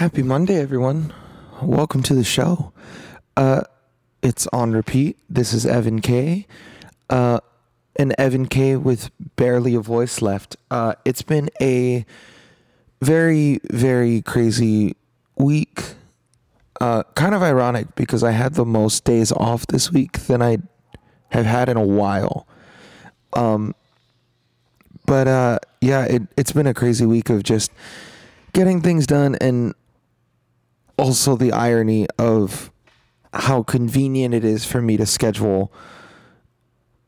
Happy Monday, everyone. Welcome to the show. Uh, it's on repeat. This is Evan K. Uh, and Evan K with barely a voice left. Uh, it's been a very, very crazy week. Uh, kind of ironic because I had the most days off this week than I have had in a while. Um, but uh, yeah, it, it's been a crazy week of just getting things done and also the irony of how convenient it is for me to schedule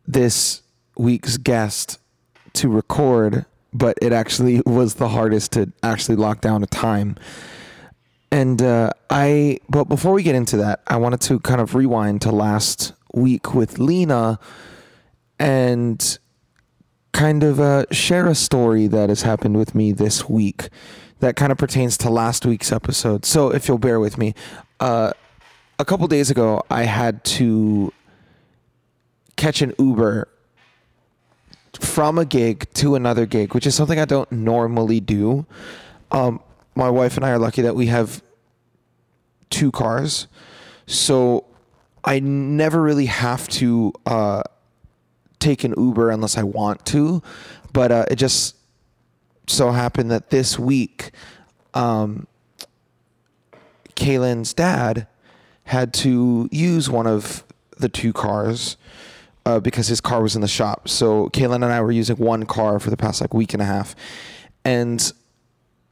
this week's guest to record, but it actually was the hardest to actually lock down a time. And uh, I, but before we get into that, I wanted to kind of rewind to last week with Lena and kind of uh, share a story that has happened with me this week that kind of pertains to last week's episode. So if you'll bear with me, uh, a couple days ago, I had to catch an Uber from a gig to another gig, which is something I don't normally do. Um, my wife and I are lucky that we have two cars, so I never really have to uh, take an Uber unless I want to. But uh, it just so happened that this week, um, Kaylin's dad had to use one of the two cars uh, because his car was in the shop. So Kaylin and I were using one car for the past like week and a half, and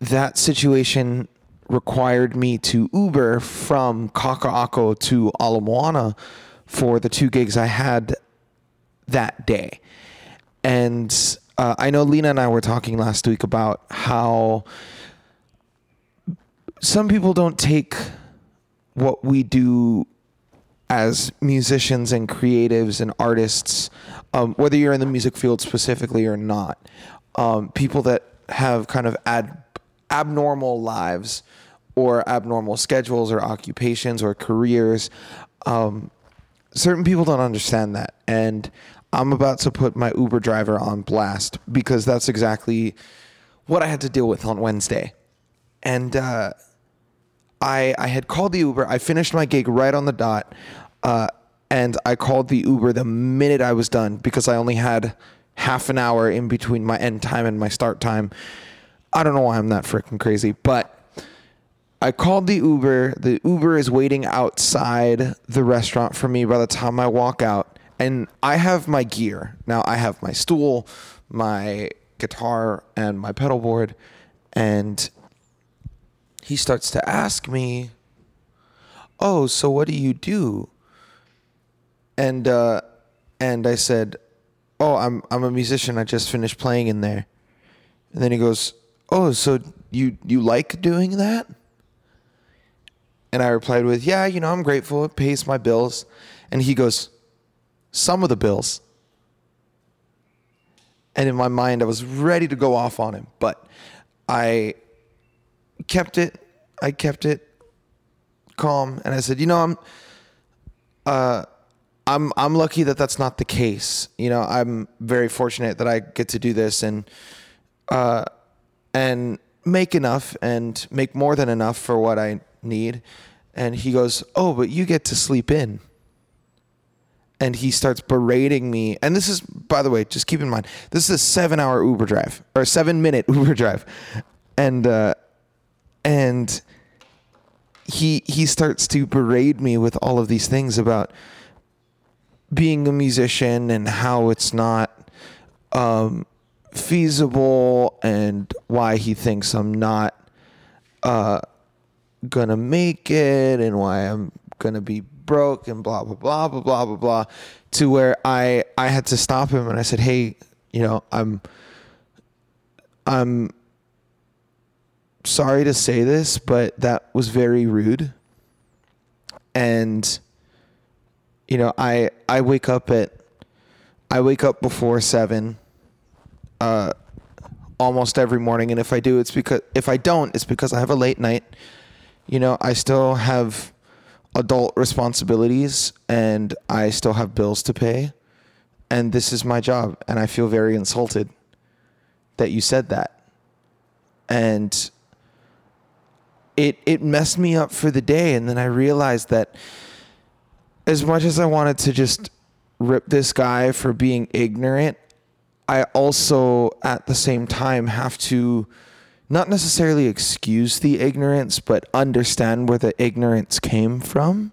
that situation required me to Uber from Kaka'ako to Ala Moana for the two gigs I had that day. And uh, I know Lena and I were talking last week about how some people don't take what we do as musicians and creatives and artists, um, whether you're in the music field specifically or not, um, people that have kind of ad- abnormal lives or abnormal schedules or occupations or careers, um, certain people don't understand that. And I'm about to put my Uber driver on blast because that's exactly what I had to deal with on Wednesday. And uh, I I had called the Uber. I finished my gig right on the dot, uh, and I called the Uber the minute I was done because I only had half an hour in between my end time and my start time. I don't know why I'm that freaking crazy, but I called the Uber. The Uber is waiting outside the restaurant for me by the time I walk out and I have my gear. Now I have my stool, my guitar, and my pedal board. And he starts to ask me, Oh, so what do you do? And uh, and I said, Oh, I'm I'm a musician. I just finished playing in there. And then he goes, Oh, so you you like doing that? And I replied with, Yeah, you know, I'm grateful. It pays my bills. And he goes, some of the bills. And in my mind, I was ready to go off on him, but I kept it. I kept it calm, and I said, "You know, I'm, uh, I'm, I'm lucky that that's not the case. You know, I'm very fortunate that I get to do this and, uh, and make enough and make more than enough for what I need." And he goes, "Oh, but you get to sleep in." And he starts berating me. And this is, by the way, just keep in mind, this is a seven-hour Uber drive or a seven-minute Uber drive, and uh, and he he starts to berate me with all of these things about being a musician and how it's not um, feasible and why he thinks I'm not uh, gonna make it and why I'm gonna be broke and blah blah blah blah blah blah blah to where I I had to stop him and I said, "Hey, you know, I'm I'm sorry to say this, but that was very rude." And you know, I I wake up at I wake up before 7 uh almost every morning and if I do it's because if I don't it's because I have a late night. You know, I still have adult responsibilities and I still have bills to pay. And this is my job. And I feel very insulted that you said that. And it it messed me up for the day and then I realized that as much as I wanted to just rip this guy for being ignorant, I also at the same time have to not necessarily excuse the ignorance, but understand where the ignorance came from.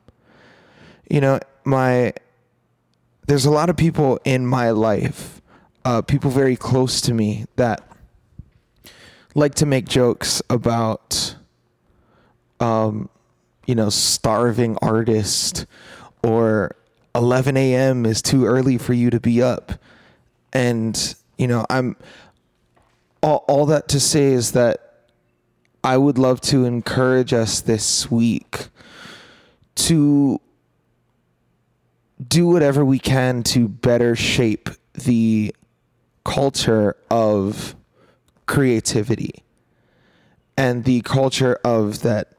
You know, my there's a lot of people in my life, uh, people very close to me that like to make jokes about, um, you know, starving artist or 11 a.m. is too early for you to be up. And, you know, I'm all, all that to say is that I would love to encourage us this week to do whatever we can to better shape the culture of creativity and the culture of that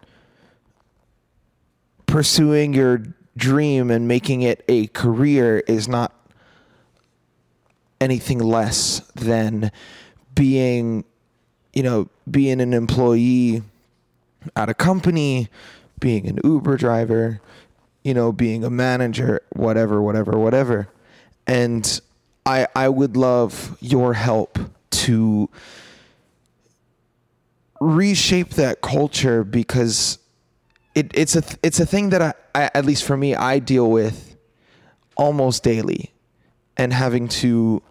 pursuing your dream and making it a career is not anything less than being you know being an employee at a company being an uber driver you know being a manager whatever whatever whatever. And i i would love your help to reshape that culture because it, it's a it's a thing that I, I at least for me I deal with almost daily. And having to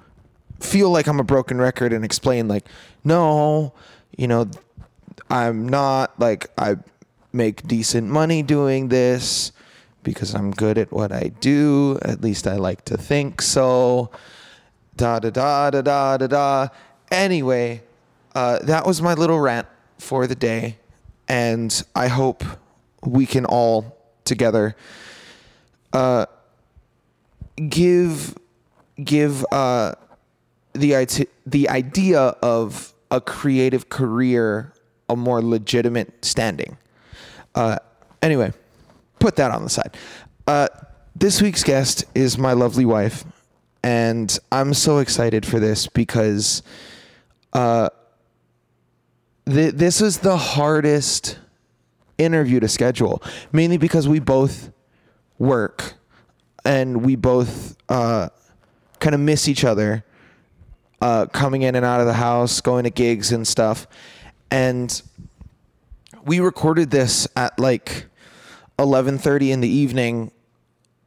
feel like I'm a broken record and explain like no you know I'm not like I make decent money doing this because I'm good at what I do. At least I like to think so. Da da da da da da da. Anyway uh, that was my little rant for the day. And I hope we can all together uh, give give uh, the the idea of a creative career a more legitimate standing. Uh, anyway, put that on the side. Uh, this week's guest is my lovely wife, and I'm so excited for this because uh, th- this is the hardest interview to schedule, mainly because we both work and we both uh, kind of miss each other uh, coming in and out of the house, going to gigs and stuff. And we recorded this at like 11:30 in the evening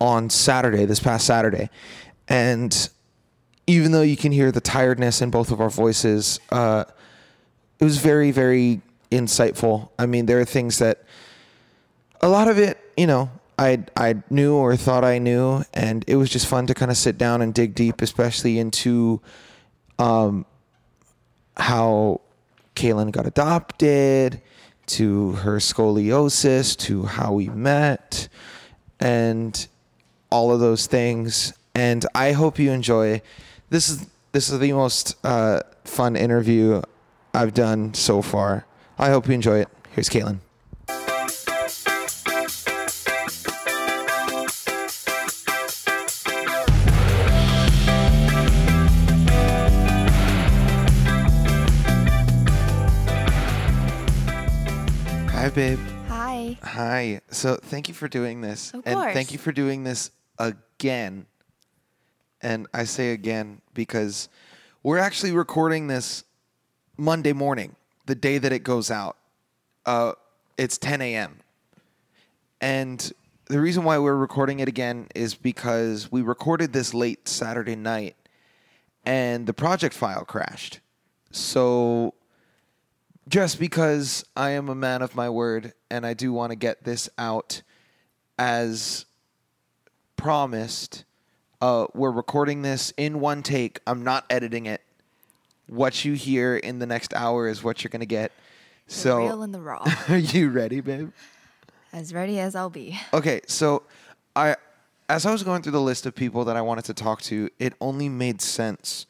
on Saturday, this past Saturday. And even though you can hear the tiredness in both of our voices, uh, it was very, very insightful. I mean, there are things that a lot of it, you know, I I knew or thought I knew, and it was just fun to kind of sit down and dig deep, especially into um, how Kaylin got adopted, to her scoliosis, to how we met, and all of those things. And I hope you enjoy. This is this is the most uh, fun interview I've done so far. I hope you enjoy it. Here's Kaylin. Hi, babe. Hi. Hi. So thank you for doing this. Of and course. thank you for doing this again. And I say again because we're actually recording this Monday morning, the day that it goes out. Uh, it's 10 a.m. And the reason why we're recording it again is because we recorded this late Saturday night and the project file crashed. So just because I am a man of my word and I do want to get this out as promised, uh, we're recording this in one take. I'm not editing it. What you hear in the next hour is what you're going to get. The So, real and the raw. are you ready, babe? as ready as I'll be. Okay, so I as I was going through the list of people that I wanted to talk to, it only made sense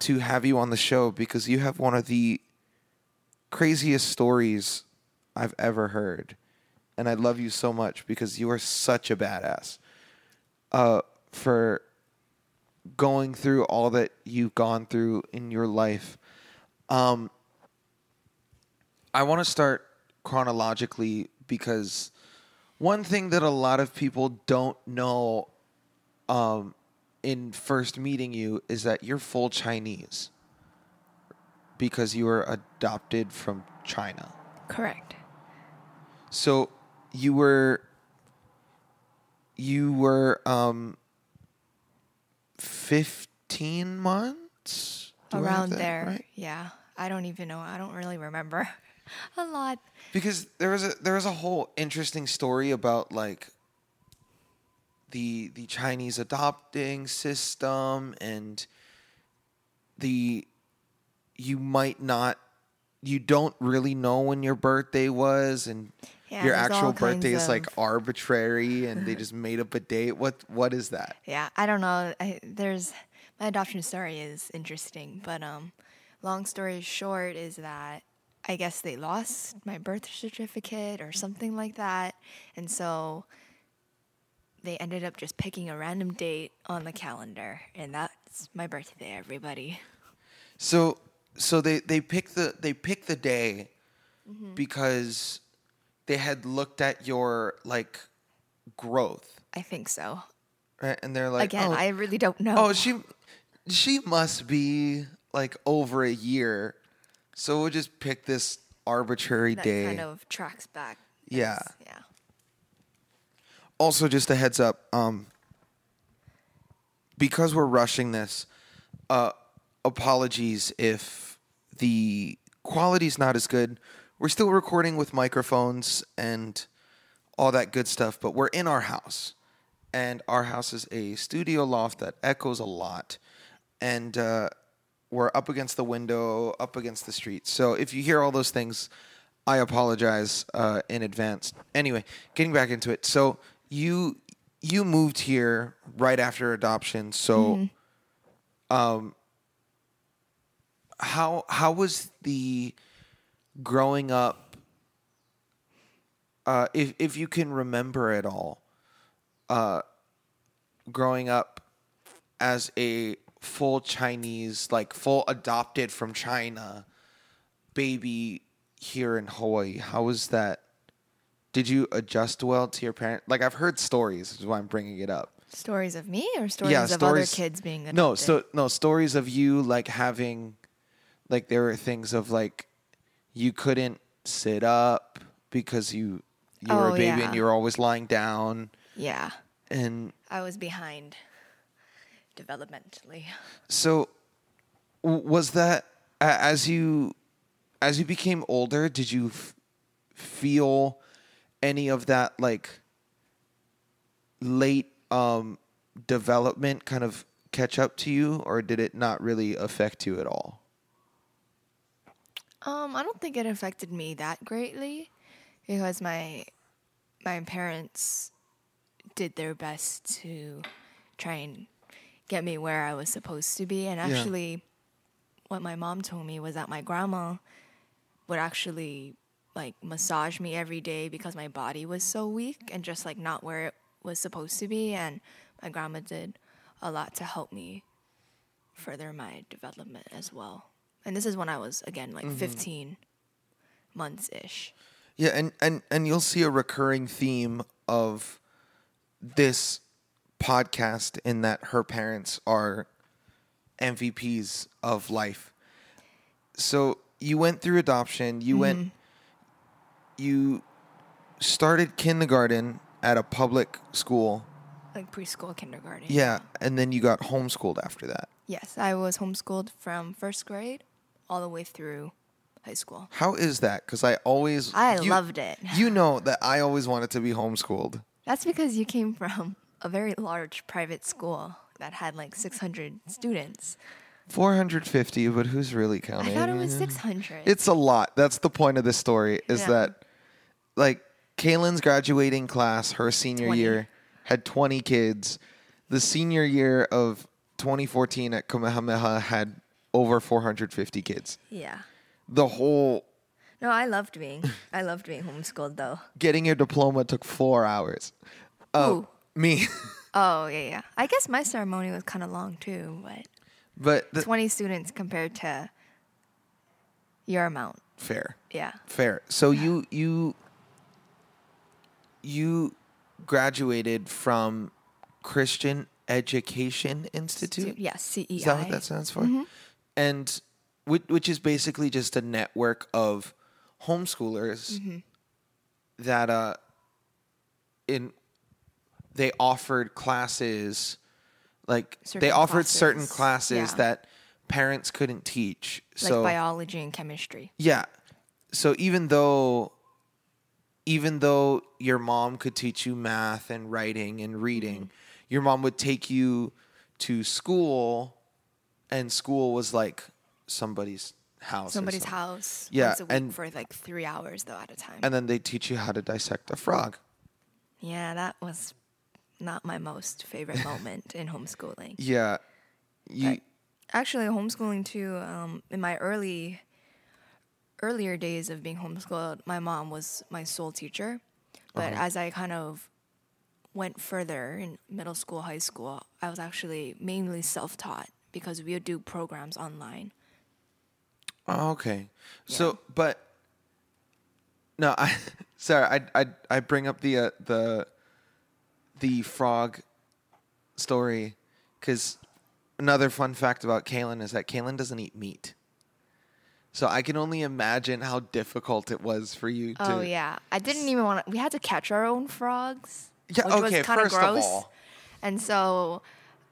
to have you on the show because you have one of the craziest stories I've ever heard. And I love you so much because you are such a badass. Uh for going through all that you've gone through in your life. Um I want to start chronologically because one thing that a lot of people don't know um, in first meeting you is that you're full Chinese because you were adopted from China. Correct. So you were you were um 15 months Do Around that there. right? Yeah. I don't even know. I don't really remember a lot. because there was a there was a whole interesting story about like the the Chinese adopting system and the you might not you don't really know when your birthday was and Yeah, your actual birthday is like arbitrary and they just made up a date what what is that Yeah, I don't know. I, there's my adoption story is interesting, but um, long story short is that I guess they lost my birth certificate or something like that, and so they ended up just picking a random date on the calendar, and that's my birthday. Everybody. So so they they pick the they pick the day Mm-hmm. because they had looked at your like growth, I think so. right? And they're like, Again, oh, I really don't know. oh, she she must be like over a year, so we'll just pick this arbitrary day. that day. kind of tracks back. Yeah. Yeah. also just a heads up um because we're rushing this uh apologies if the quality's not as good we're still recording with microphones and all that good stuff but we're in our house and our house is a studio loft that echoes a lot and uh we're up against the window up against the street so if you hear all those things I apologize uh, in advance. Anyway, getting back into it. So you you moved here right after adoption. So, um, how how was the growing up? Uh, if if you can remember it all, uh, growing up as a full Chinese, like full adopted from China baby here in Hawaii. How was that? Did you adjust well to your parent? Like I've heard stories, is why I'm bringing it up. Stories of me or stories yeah, of stories. other kids being adopted? no, so no stories of you like having, like there were things of like, you couldn't sit up because you you were a Oh, baby yeah. and you were always lying down, yeah, and I was behind developmentally. So, was that as you as you became older? Did you f- feel any of that like late um, development kind of catch up to you, or did it not really affect you at all? Um, I don't think it affected me that greatly because my my parents did their best to try and get me where I was supposed to be. And Yeah. actually, what my mom told me was that my grandma would actually like massage me every day because my body was so weak and just like not where it was supposed to be. And my grandma did a lot to help me further my development as well. And this is when I was again like mm-hmm. 15 months ish. Yeah, and, and and you'll see a recurring theme of this podcast in that her parents are MVPs of life. So you went through adoption, you mm-hmm. went you started kindergarten at a public school. Like preschool, kindergarten. Yeah, and then you got homeschooled after that. Yes, I was homeschooled from first grade all the way through high school. How is that? Cuz I always I you- loved it. You know that I always wanted to be homeschooled. That's because you came from a very large private school that had like 600 students. 450, but who's really counting? I thought it was 600. It's a lot. That's the point of this story is Yeah. that like Kaylin's graduating class, her senior 20. year, had 20 kids. The senior year of 2014 at Kamehameha had over 450 kids. yeah. The whole No, I loved being I loved being homeschooled though. getting your diploma took four hours. Oh, me. Oh yeah, yeah. I guess my ceremony was kind of long too, but but the, 20 students compared to your amount Fair. Yeah. Fair. So you you you graduated from Christian Education Institute. Yeah, CEI. Is that what that stands for? Mm-hmm. And which, which is basically just a network of homeschoolers that uh in they offered classes like they Certain offered certain classes, classes yeah. that parents couldn't teach. like so biology and chemistry. yeah. So even though even though your mom could teach you math and writing and reading, Mm-hmm. your mom would take you to school and school was like somebody's house. Somebody's house. Yeah, Once a week and- for like three hours though at a time. And then they teach you how to dissect a frog. yeah, that was not my most favorite moment in homeschooling. Yeah. You Right. Actually, homeschooling too. Um, in my early, earlier days of being homeschooled, my mom was my sole teacher. But Uh-huh. as I kind of went further in middle school, high school, I was actually mainly self-taught because we do programs online. Oh, okay. So, but no, I sorry, I I I bring up the uh, the the frog story because another fun fact about Kaylin is that Kaylin doesn't eat meat. So I can only imagine how difficult it was for you to. Oh yeah, I didn't even want to. We had to catch our own frogs. Yeah, which okay, was kind of first of gross. all. and so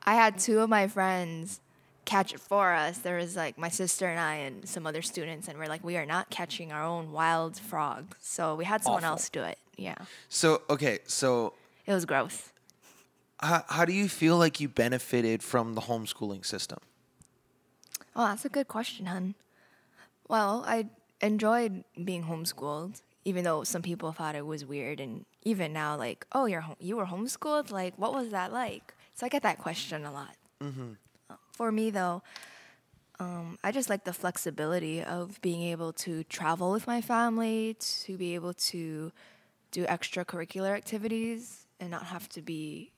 I had two of my friends catch it for us. There was like my sister and I and some other students, and we're like, we are not catching our own wild frog. So we had someone Awful. else do it. Yeah, So okay, so it was gross. how how do you feel like you benefited from the homeschooling system? Oh, that's a good question, hun. Well, I enjoyed being homeschooled, even though some people thought it was weird, and even now, like, oh, you're home- you were homeschooled. Like, what was that like? So I get that question a lot. Uh, For me, though, um, I just like the flexibility of being able to travel with my family, to be able to do extracurricular activities, and not have to be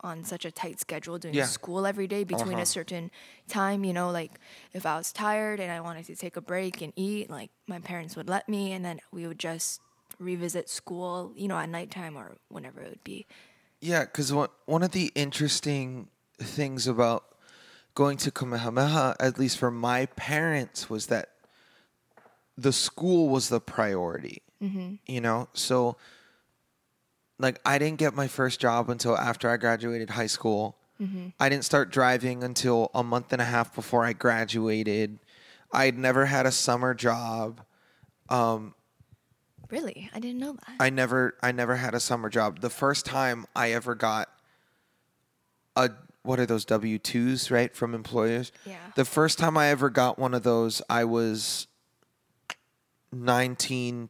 on such a tight schedule doing Yeah. school every day between Uh-huh. a certain time you know like if i was tired and i wanted to take a break and eat like my parents would let me and then we would just revisit school you know at nighttime or whenever it would be Yeah, because one one of the interesting things about going to Kamehameha, at least for my parents, was that the school was the priority. Mm-hmm. You know, so like I didn't get my first job until after I graduated high school. I didn't start driving until a month and a half before I graduated. I'd never had a summer job. Really i didn't know that I never I never had a summer job. The first time I ever got a what are those W twos, right, from employers? Yeah. The first time I ever got one of those, I was nineteen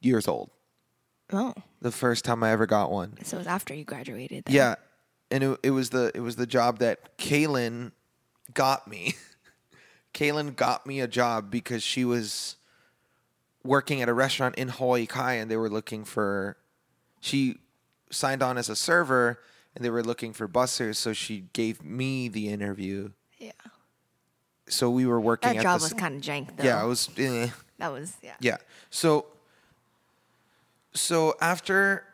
years old. oh The first time I ever got one. so it was after you graduated then. Yeah. And it, it was the it was the job that Kaylin got me. Kaylin got me a job because she was working at a restaurant in Hawaii Kai and they were looking for she signed on as a server and they were looking for bussers so she gave me the interview. yeah So we were working that at job the job was kind of jank though Yeah, it was eh. that was yeah Yeah. So so after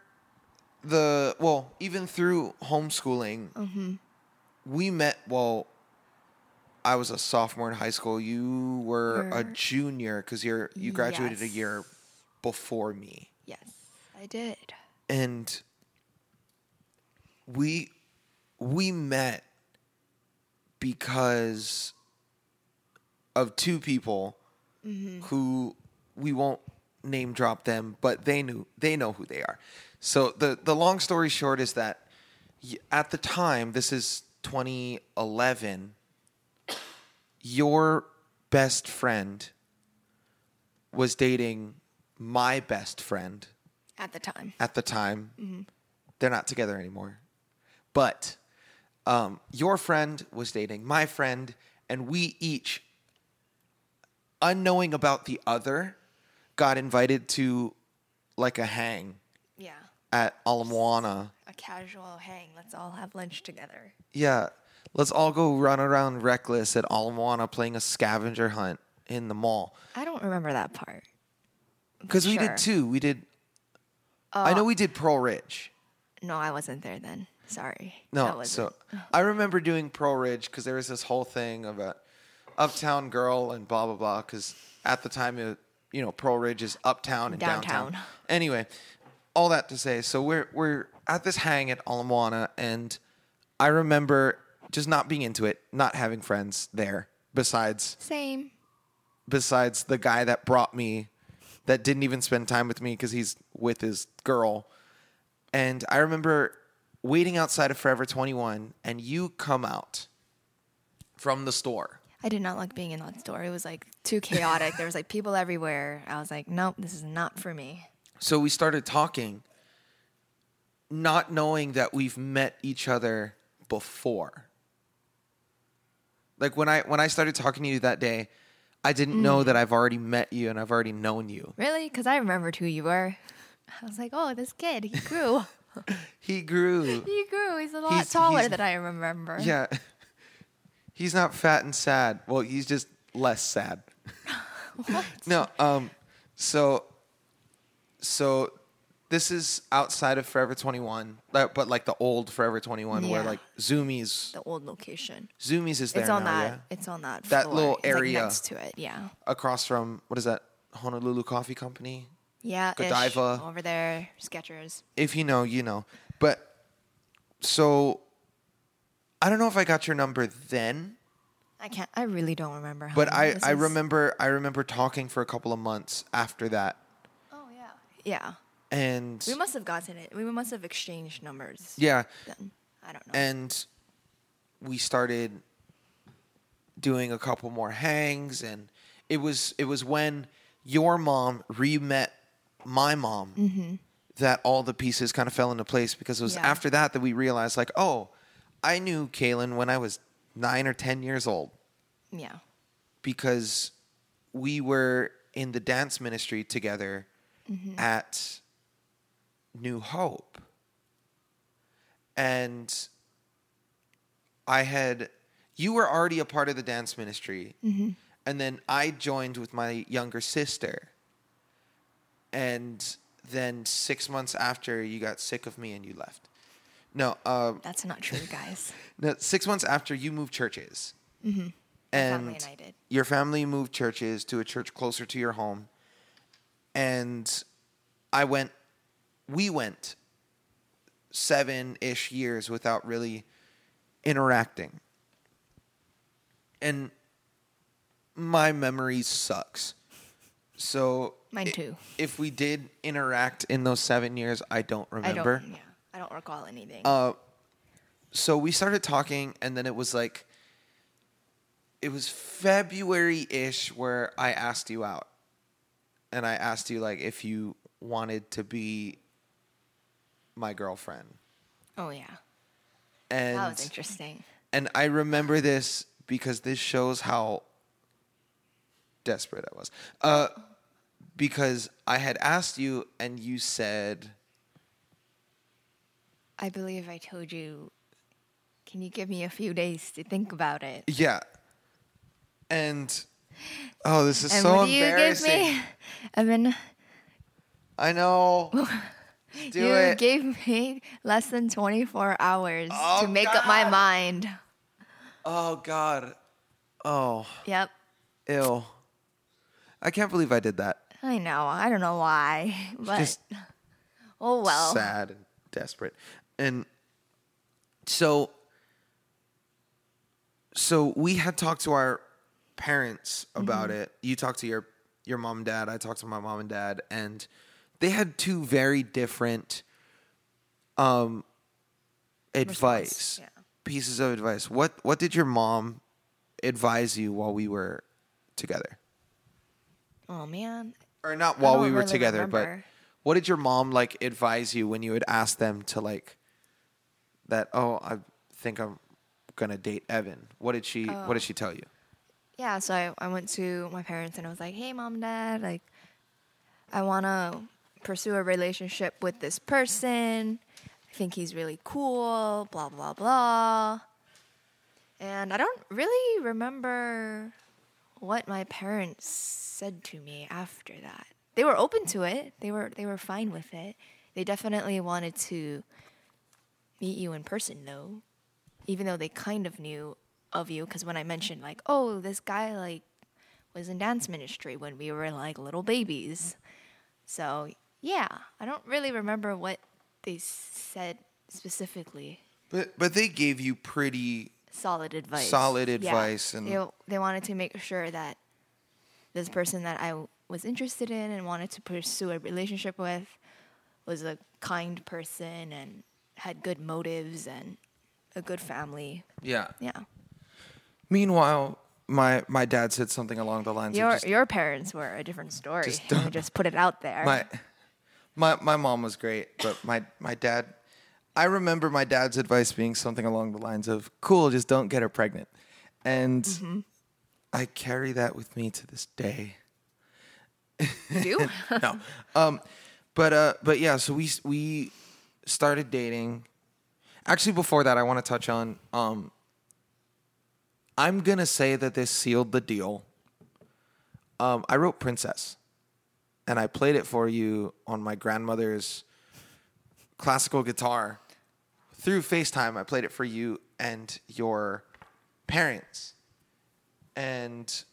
the well, even through homeschooling, we met well I was a sophomore in high school. You were a junior because you're you graduated a year before me. yes i did And we we met because of two people mm-hmm. who we won't name drop them, but they knew they know who they are. So the the long story short is that at the time, this is 2011, your best friend was dating my best friend at the time at the time. They're not together anymore. But um, your friend was dating my friend, and we each, unknowing about the other, got invited to like a hang yeah at Ala Moana. a casual hang let's all have lunch together Yeah. Let's all go run around reckless at Ala Moana playing a scavenger hunt in the mall. I don't remember that part. Because we Sure. did two. We did. I uh, know we did Pearl Ridge. No, I wasn't there then. Sorry. No, so I remember doing Pearl Ridge because there was this whole thing of a uptown girl and blah blah blah. Because at the time, it, you know, Pearl Ridge is uptown and downtown. Downtown. Anyway, all that to say, so we're we're at this hang at Ala Moana, and I remember just not being into it, not having friends there. Besides, Same. besides the guy that brought me, that didn't even spend time with me because he's with his girl. And I remember waiting outside of Forever 21, and you come out from the store. I did not like being in that store. It was like too chaotic. there was like people everywhere. I was like, nope, this is not for me. So we started talking, not knowing that we've met each other before. Like when I when I started talking to you that day, I didn't know that I've already met you and I've already known you. Really? Because I remembered who you were. I was like, oh, this kid, he grew. He grew. he grew. He's a lot He's- taller he's- than I remember. Yeah. He's not fat and sad. Well, he's just less sad. What? No, um so so this is outside of Forever 21, like- but like the old Forever 21 where Yeah. like Zumiez The old location. Zumiez is there It's on now, that. yeah. It's on that. That floor. little It's, like, area. next to it. Yeah. Across from what is that? Honolulu Coffee Company? Yeah. ish, Godiva. over there. Skechers. If you know, you know. But so I don't know if I got your number then, I can't. I really don't remember. How but long I this I is. remember I remember talking for a couple of months after that. Oh yeah. Yeah. And We must have gotten it. We must have exchanged numbers. yeah, Then I don't know. and we started doing a couple more hangs and it was it was when your mom re-met my mom that all the pieces kind of fell into place because it was Mm-hmm. Yeah. after that that we realized like oh i knew kaylin when i was nine or ten years old yeah. because we were in the dance ministry together Mm-hmm. at New Hope. And I had, you were already a part of the dance ministry. Mm-hmm. And then I joined with my younger sister. And then six months after, you got sick of me and you left. No, uh, That's not true, guys. no, six months after you moved churches. Mm-hmm. And family and I did. your family moved churches to a church closer to your home. And I went, we went seven ish years without really interacting. And my memory sucks. So Mine too. If we did interact in those seven years, I don't remember. I don't. Yeah. I don't recall anything. Uh, so we started talking, and then it was like, it was February ish where I asked you out, and I asked you like if you wanted to be my girlfriend, oh yeah. and That was interesting. and I remember this because this shows how desperate I was. Uh, because I had asked you, and you said. I believe I told you. Can you give me a few days to think about it? Yeah. And oh, this is and so do you give embarrassing. me? Evan, I know. Do you it. gave me less than 24 hours Oh, to make up my mind. oh God. Oh, Yep. ew. I can't believe I did that. I know. I don't know why, but Just oh well. sad and desperate. And so so we had talked to our parents about Mm-hmm. it. You talked to your your mom and dad, I talked to my mom and dad, and they had two very different um advice. yeah. Pieces of advice. What what did your mom advise you while we were together? Oh man. or not while we were really together, remember. but what did your mom like advise you when you would ask them to like that? Oh, I think I'm gonna date Evan. What did she? What Oh. did she tell you? Yeah, so I, I went to my parents and I was like, "Hey, mom, and dad, like, I want to pursue a relationship with this person. I think he's really cool. Blah blah blah." And I don't really remember what my parents said to me after that. They were open to it. They were they were fine with it. They definitely wanted to meet you in person though. Even though they kind of knew of you cuz when I mentioned like, "Oh, this guy like was in dance ministry when we were like little babies." So, yeah, I don't really remember what they said specifically. But but they gave you pretty Solid advice. Solid Yeah. advice and- they, they wanted to make sure that this person that I was interested in and wanted to pursue a relationship with was a kind person and had good motives and a good family. yeah. Yeah. Meanwhile, my my dad said something along the lines Your of just, your parents were a different story. Just, don't- just put it out there. my my my mom was great, but my my dad I remember my dad's advice being something along the lines of cool, just don't get her pregnant. And Mm-hmm. I carry that with me to this day. You do? no. Um, but uh, but yeah. So we we started dating. Actually, before that, I want to touch on. Um, I'm gonna say that this sealed the deal. Um, I wrote Princess, and I played it for you on my grandmother's classical guitar through FaceTime. I played it for you and your parents, and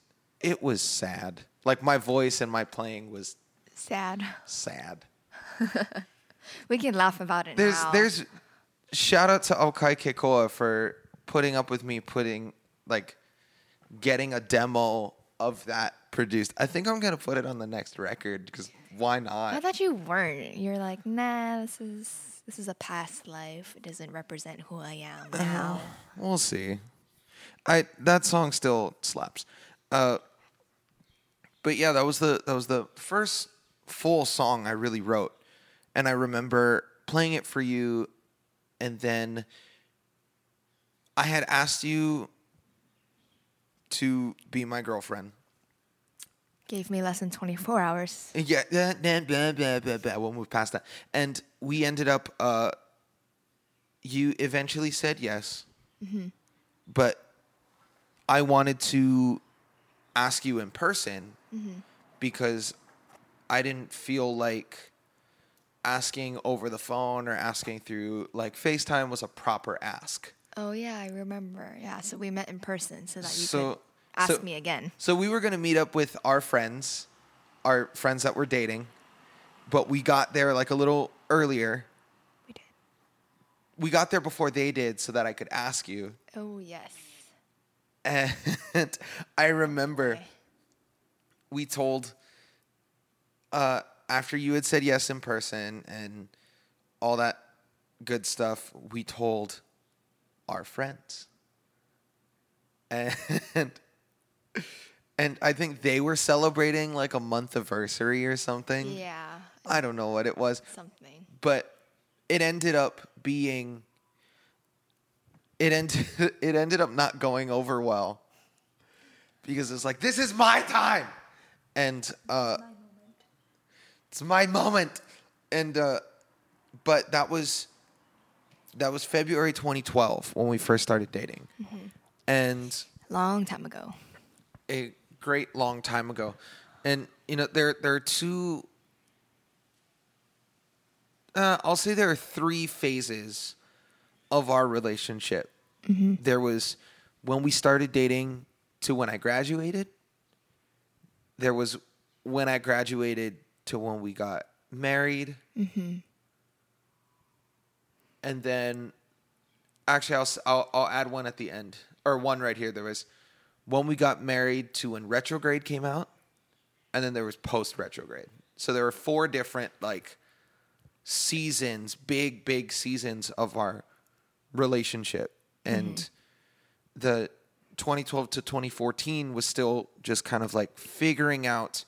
it was sad. Like my voice and my playing was Sad. sad. We can laugh about it There's now. there's shout out to Okai Kekoa for putting up with me putting like getting a demo of that produced. I think I'm gonna put it on the next record because why not? I thought you weren't. You're like, nah, this is this is a past life. It doesn't represent who I am Uh-huh. now. We'll see. I that song still slaps. Uh, but yeah, that was the that was the first full song I really wrote, and I remember playing it for you, and then I had asked you to be my girlfriend. Gave me less than 24 hours. Yeah, blah, blah, blah, blah, blah, we'll move past that. And we ended up, uh, you eventually said yes. But I wanted to ask you in person because I didn't feel like asking over the phone or asking through like FaceTime was a proper ask. Oh yeah, I remember. Yeah, so we met in person so that you So- could ask so- me again. So we were gonna meet up with our friends, our friends that were dating, but we got there like a little earlier. We did. We got there before they did so that I could ask you. Oh yes. And I remember Okay. we told uh, after you had said yes in person and all that good stuff, we told our friends. And and I think they were celebrating like a month anniversary or something. Yeah, I don't know what it was, something. but it ended up being it ended it ended up not going over well because it's like this is my time and uh it's my moment and uh but that was that was February 2012 when we first started dating mm-hmm. and Long time ago. a great long time ago. And you know, there there are two uh, I'll say there are three phases of our relationship. Mm-hmm. There was when we started dating to when I graduated. There was when I graduated to when we got married. Mm-hmm. And then actually I'll, I'll I'll add one at the end or one right here. There was when we got married to when retrograde came out and then there was post retrograde so there were four different like seasons big big seasons of our relationship. Mm-hmm. And the 2012 to 2014 was still just kind of like figuring out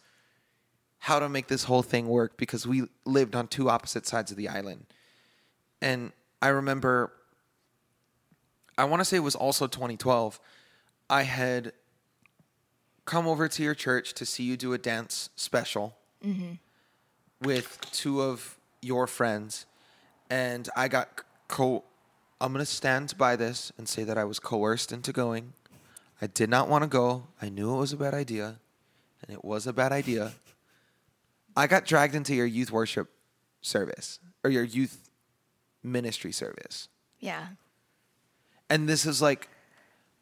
how to make this whole thing work because we lived on two opposite sides of the island. And i remember I want to say it was also 2012. I had come over to your church to see you do a dance special mm-hmm. with two of your friends, and I got co I'm gonna stand by this and say that I was coerced into going. I did not want to go. I knew it was a bad idea, and it was a bad idea. I got dragged into your youth worship service or your youth ministry service. Yeah. And this is like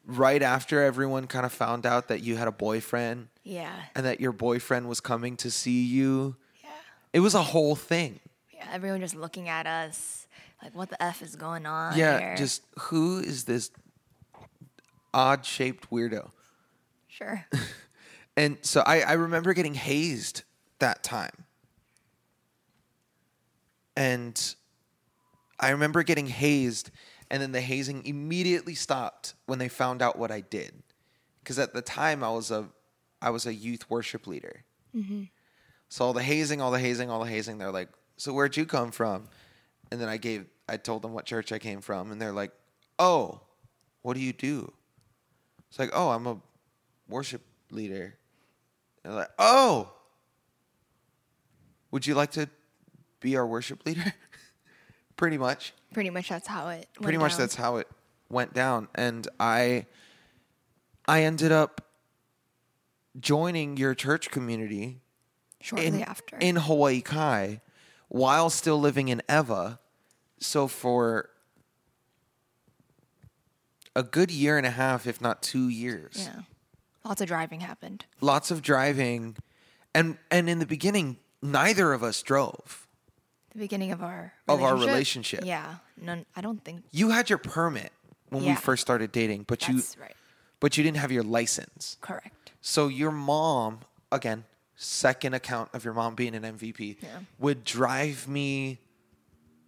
right after everyone kind of found out that you had a boyfriend Yeah. and that your boyfriend was coming to see you. Yeah. It was a whole thing. Yeah. Everyone just looking at us like, what the F is going on? yeah, here? just who is this odd shaped weirdo? Sure. And so I, I remember getting hazed that time. And I remember getting hazed, and then the hazing immediately stopped when they found out what I did. Because at the time I was a I was a youth worship leader. Mm-hmm. So all the hazing, all the hazing, all the hazing, they're like, So where'd you come from? And then I gave I told them what church I came from, and they're like, Oh, what do you do? It's like, oh, I'm a worship leader. And they're like, oh, would you like to be our worship leader? Pretty much. Pretty much that's how it. Went Pretty much down. that's how it went down. And I I ended up joining your church community shortly in, after. in Hawaii Kai while still living in Ewa. So for a good year and a half, if not two years. yeah. Lots of driving happened. Lots of driving. And and in the beginning, neither of us drove. The beginning of our Of our relationship. Yeah. None. I don't think. You had your permit when we Yeah. first started dating, but you That's right. but you didn't have your license. Correct. So your mom, again, second account of your mom being an MVP, Yeah. would drive me,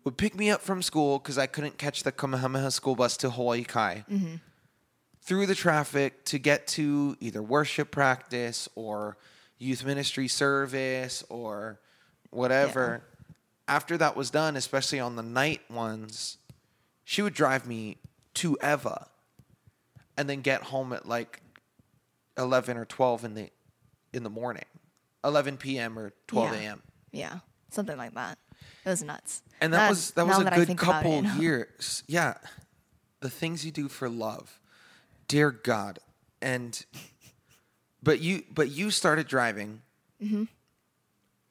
would pick me up from school because I couldn't catch the Kamehameha school bus to Hawaii Kai. Mm-hmm. Through the traffic to get to either worship practice or youth ministry service or whatever. After that was done, especially on the night ones, she would drive me to Ewa and then get home at like 11 or 12 in the in the morning 11 p.m or 12 Yeah. a.m Yeah. Something like that. It was nuts. and that was that was a that good couple it, years yeah the things you do for love dear god and but you but you started driving Mm-hmm.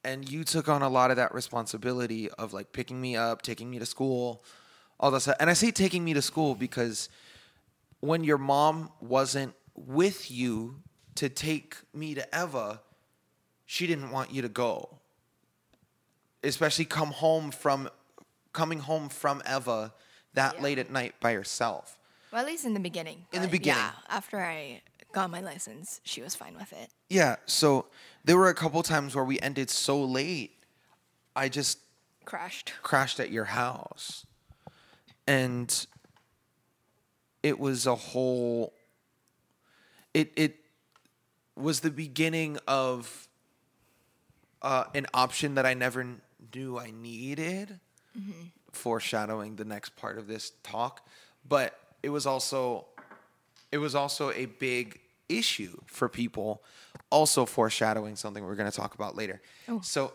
And you took on a lot of that responsibility of like picking me up taking me to school all that stuff and i say taking me to school because when your mom wasn't with you to take me to Ewa she didn't want you to go especially come home from coming home from Ewa that Yeah. late at night by herself. Well, at least in the beginning. In the beginning. Yeah. After I got my license, she was fine with it. yeah so there were a couple times where we ended so late i just Crashed. crashed at your house. And it was a whole it it was the beginning of uh, an option that I never knew I needed foreshadowing the next part of this talk. But it was also it was also a big issue for people also foreshadowing something we're going to talk about later Oh. so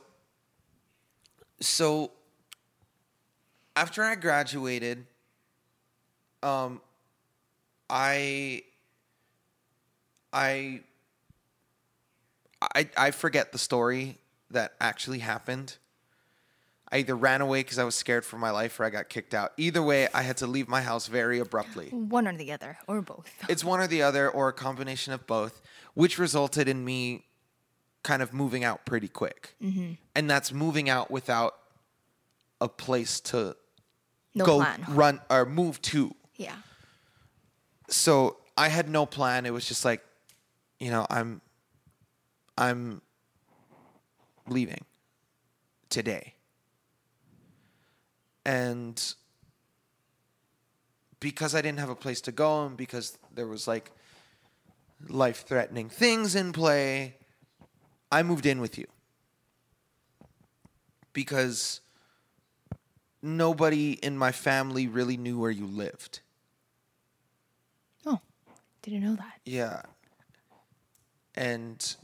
so after I graduated, um, I, I, I, I forget the story that actually happened. I either ran away because I was scared for my life or I got kicked out. Either way, I had to leave my house very abruptly. One or the other, or both. It's one or the other or a combination of both, which resulted in me kind of moving out pretty quick. Mm-hmm. And that's moving out without a place to No go plan. run or move to. Yeah. So I had no plan. It was just like, you know, I'm I'm leaving today. And because I didn't have a place to go and because there was like life threatening things in play, I moved in with you. Because nobody in my family really knew where you lived. Oh, didn't know that. Yeah. And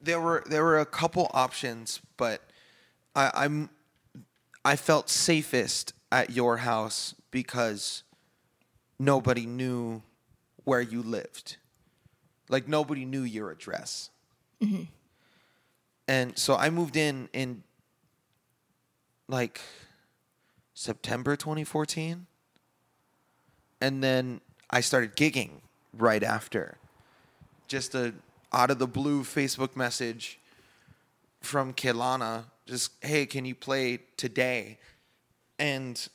there were there were a couple options, but I, I'm I felt safest at your house because nobody knew where you lived. Like nobody knew your address. Mm-hmm. And so I moved in in like September 2014. And then I started gigging right after. Just a out of the blue Facebook message from Kelana, just hey, can you play today? And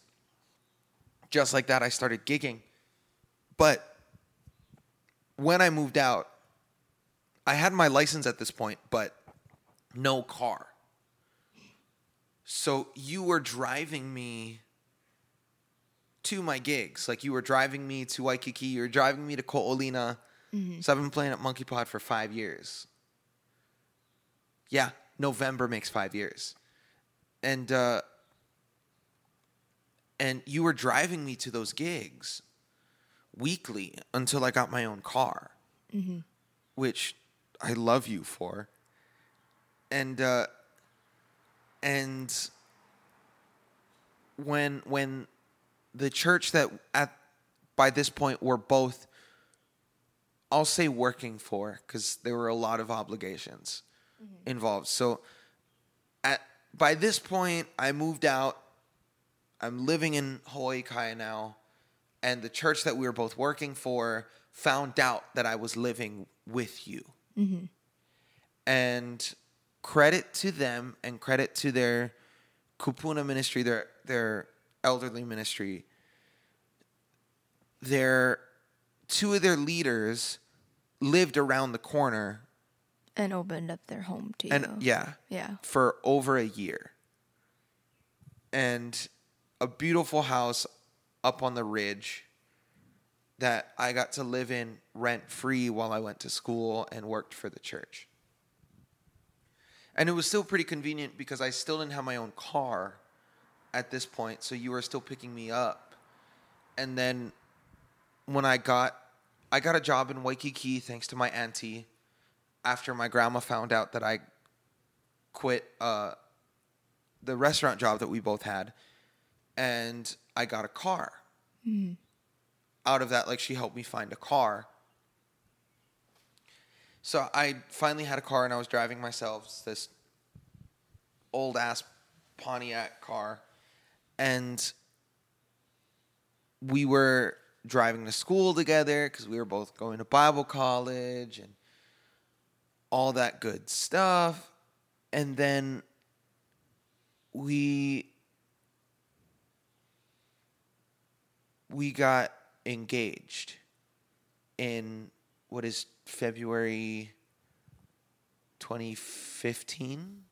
just like that, I started gigging. But when I moved out, I had my license at this point, but no car. So you were driving me to my gigs. Like you were driving me to Waikiki, you were driving me to Ko'olina. Mm-hmm. So I've been playing at Monkey Pod for five years. Yeah, November makes five years. And uh and you were driving me to those gigs weekly until I got my own car. Which I love you for. And uh and when when the church that at by this point we're both I'll say working for because there were a lot of obligations Mm-hmm. involved. So at by this point I moved out. I'm living in Hawaii Kai now, and the church that we were both working for found out that I was living with you. Mm-hmm. And credit to them and credit to their kupuna ministry, their their elderly ministry. Their two of their leaders lived around the corner And opened up their home to and you. yeah, Yeah. for over a year. And a beautiful house up on the ridge that I got to live in rent free while I went to school and worked for the church. And it was still pretty convenient because I still didn't have my own car at this point, so you were still picking me up. And then when I got I got a job in Waikiki thanks to my auntie after my grandma found out that I quit uh, the restaurant job that we both had, and I got a car. Out of that, like she helped me find a car. So I finally had a car, and I was driving myself this old ass Pontiac car, and we were driving to school together because we were both going to Bible college and all that good stuff. And then we we got engaged in what is February 2015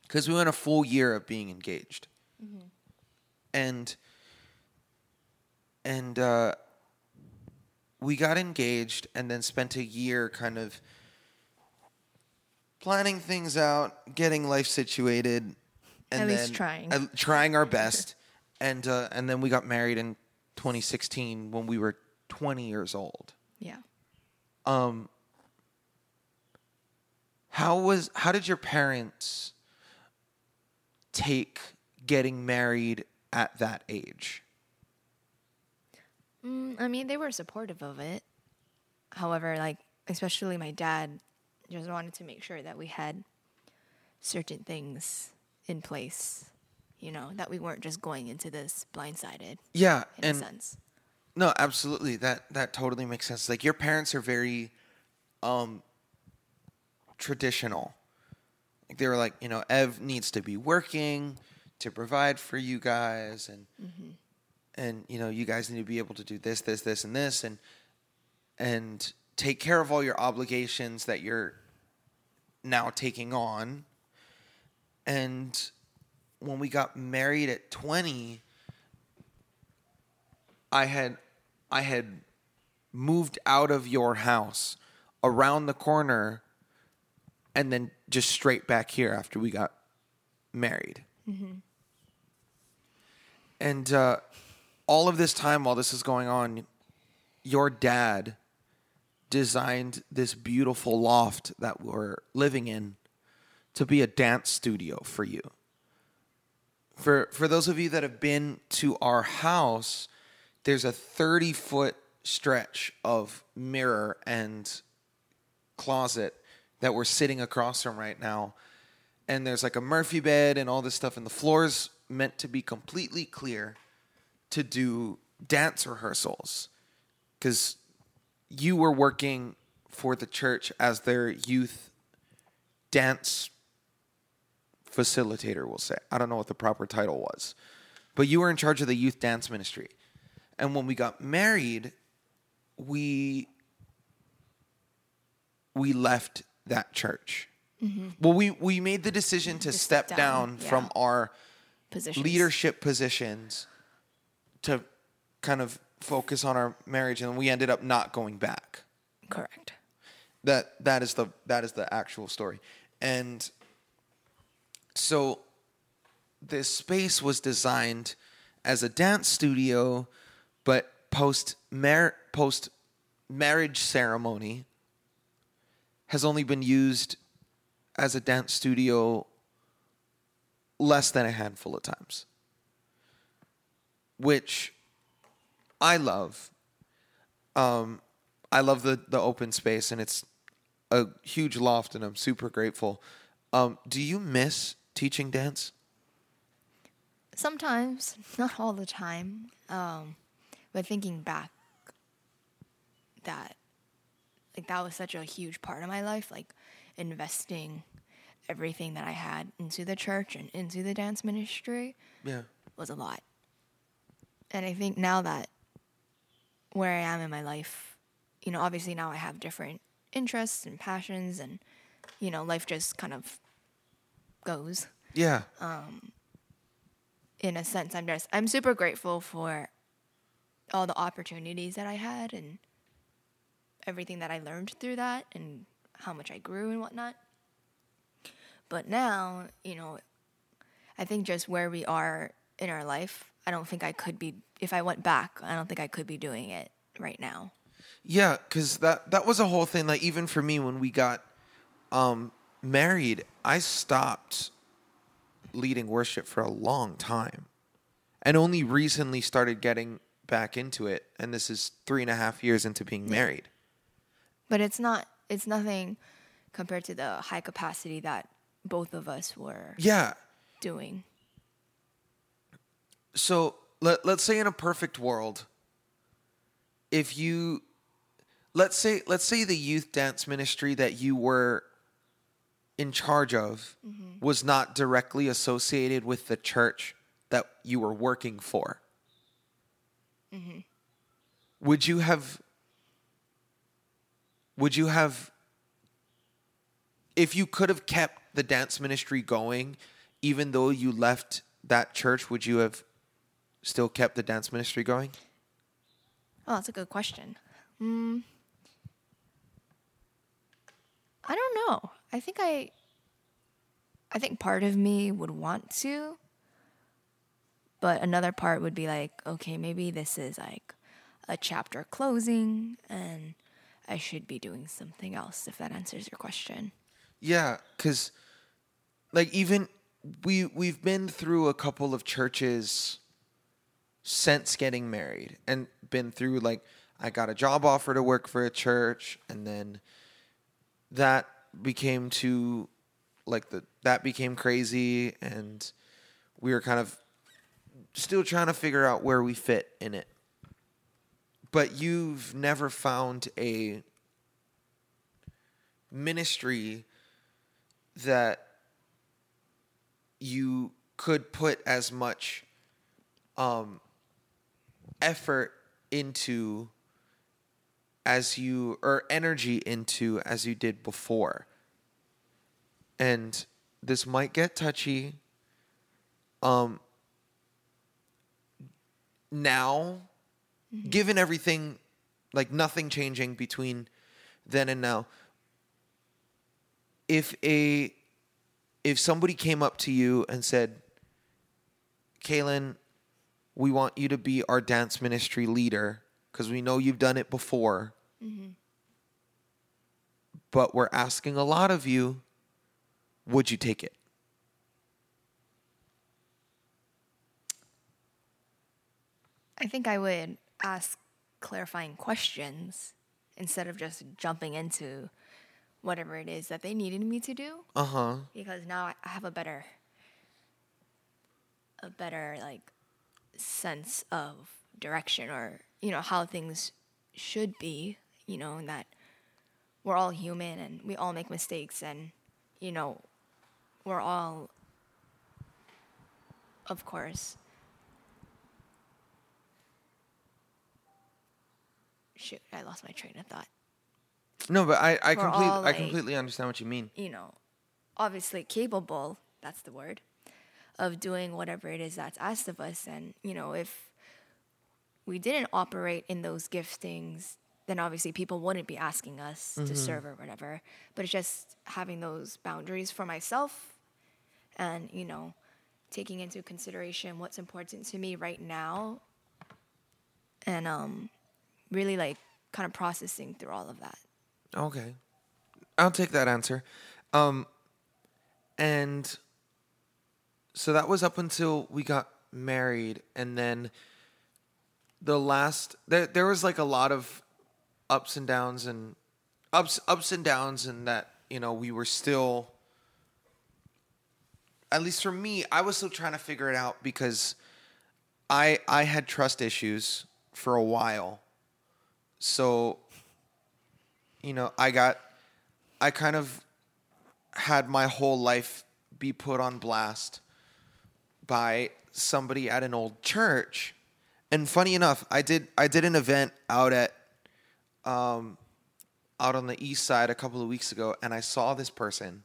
because we went a full year of being engaged and and uh, we got engaged and then spent a year kind of planning things out, getting life situated, and At least then- trying. uh, trying our best, and uh, and then we got married in 2016 when we were 20 years old. Yeah. Um, how was how did your parents take getting married at that age? Mm, I mean, they were supportive of it. However, like, especially my dad just wanted to make sure that we had certain things in place, you know, that we weren't just going into this blindsided Yeah, in and a sense. No, absolutely. That that totally makes sense. Like your parents are very um traditional. Like they were like, you know, Ev needs to be working to provide for you guys and and you know, you guys need to be able to do this, this, this and this and and take care of all your obligations that you're now taking on. And when we got married at 20, I had I had moved out of your house around the corner and then just straight back here after we got married. And uh, all of this time while this is going on, your dad designed this beautiful loft that we're living in to be a dance studio for you. For for those of you that have been to our house, there's a 30 foot stretch of mirror and closet that we're sitting across from right now. And there's like a Murphy bed and all this stuff, and the floor's meant to be completely clear to do dance rehearsals. Because you were working for the church as their youth dance facilitator, we'll say. I don't know what the proper title was. But you were in charge of the youth dance ministry. And when we got married, we we left that church. Mm-hmm. Well, we we made the decision to, To step step down, down, from our Positions. leadership positions to kind of focus on our marriage and we ended up not going back Correct. that that is the that is the actual story and so this space was designed as a dance studio but post mar- post marriage ceremony has only been used as a dance studio less than a handful of times which i love um, I love the the open space, and it's a huge loft, and I'm super grateful. Um, do you miss teaching dance? Sometimes, not all the time. Um, but thinking back, that like that was such a huge part of my life. Like investing everything that I had into the church and into the dance ministry Yeah. was a lot. And I think now that where I am in my life, you know, obviously now I have different interests and passions, and you know, life just kind of goes. Yeah. Um. in a sense i'm just i'm super grateful for all the opportunities that i had and everything that i learned through that and how much i grew and whatnot but now you know i think just where we are in our life i don't think i could be if i went back i don't think i could be doing it right now Yeah, because that that was a whole thing. Like even for me, when we got um, married, I stopped leading worship for a long time, and only recently started getting back into it. And this is three and a half years into being married. but it's not it's nothing compared to the high capacity that both of us were Yeah. doing so let, let's say in a perfect world if you let's say let's say the youth dance ministry that you were in charge of mm-hmm. was not directly associated with the church that you were working for. Mm-hmm. Would you have would you have if you could have kept the dance ministry going even though you left that church would you have still kept the dance ministry going Oh, that's a good question. Mm, I don't know. I think I I think part of me would want to, but another part would be like, okay, maybe this is like a chapter closing and I should be doing something else if that answers your question. Yeah, because like even we we've been through a couple of churches since getting married and been through like I got a job offer to work for a church and then that became too like the that became crazy and we were kind of still trying to figure out where we fit in it. But you've never found a ministry that you could put as much um, effort into as you or energy into as you did before. And this might get touchy. Um now given everything like nothing changing between then and now if a if somebody came up to you and said Kaylin we want you to be our dance ministry leader because we know you've done it before. But we're asking a lot of you would you take it? I think I would ask clarifying questions instead of just jumping into whatever it is that they needed me to do. Uh huh. because now I have a better a better like sense of direction or you know how things should be you know and that we're all human and we all make mistakes and you know we're all of course shoot i lost my train of thought No, but I I completely I like- completely understand what you mean. you know, obviously capable, that's the word, of doing whatever it is that's asked of us. And, you know, if we didn't operate in those giftings, then obviously people wouldn't be asking us to serve or whatever. But it's just having those boundaries for myself and, you know, taking into consideration what's important to me right now and um really like kind of processing through all of that. Okay. I'll take that answer. Um and so that was up until we got married and then the last there there was like a lot of ups and downs and ups ups and downs and that, you know, we were still at least for me, I was still trying to figure it out because I I had trust issues for a while. So you know, I got, I kind of had my whole life be put on blast by somebody at an old church. And funny enough, I did I did an event out at um out on the east side a couple of weeks ago and I saw this person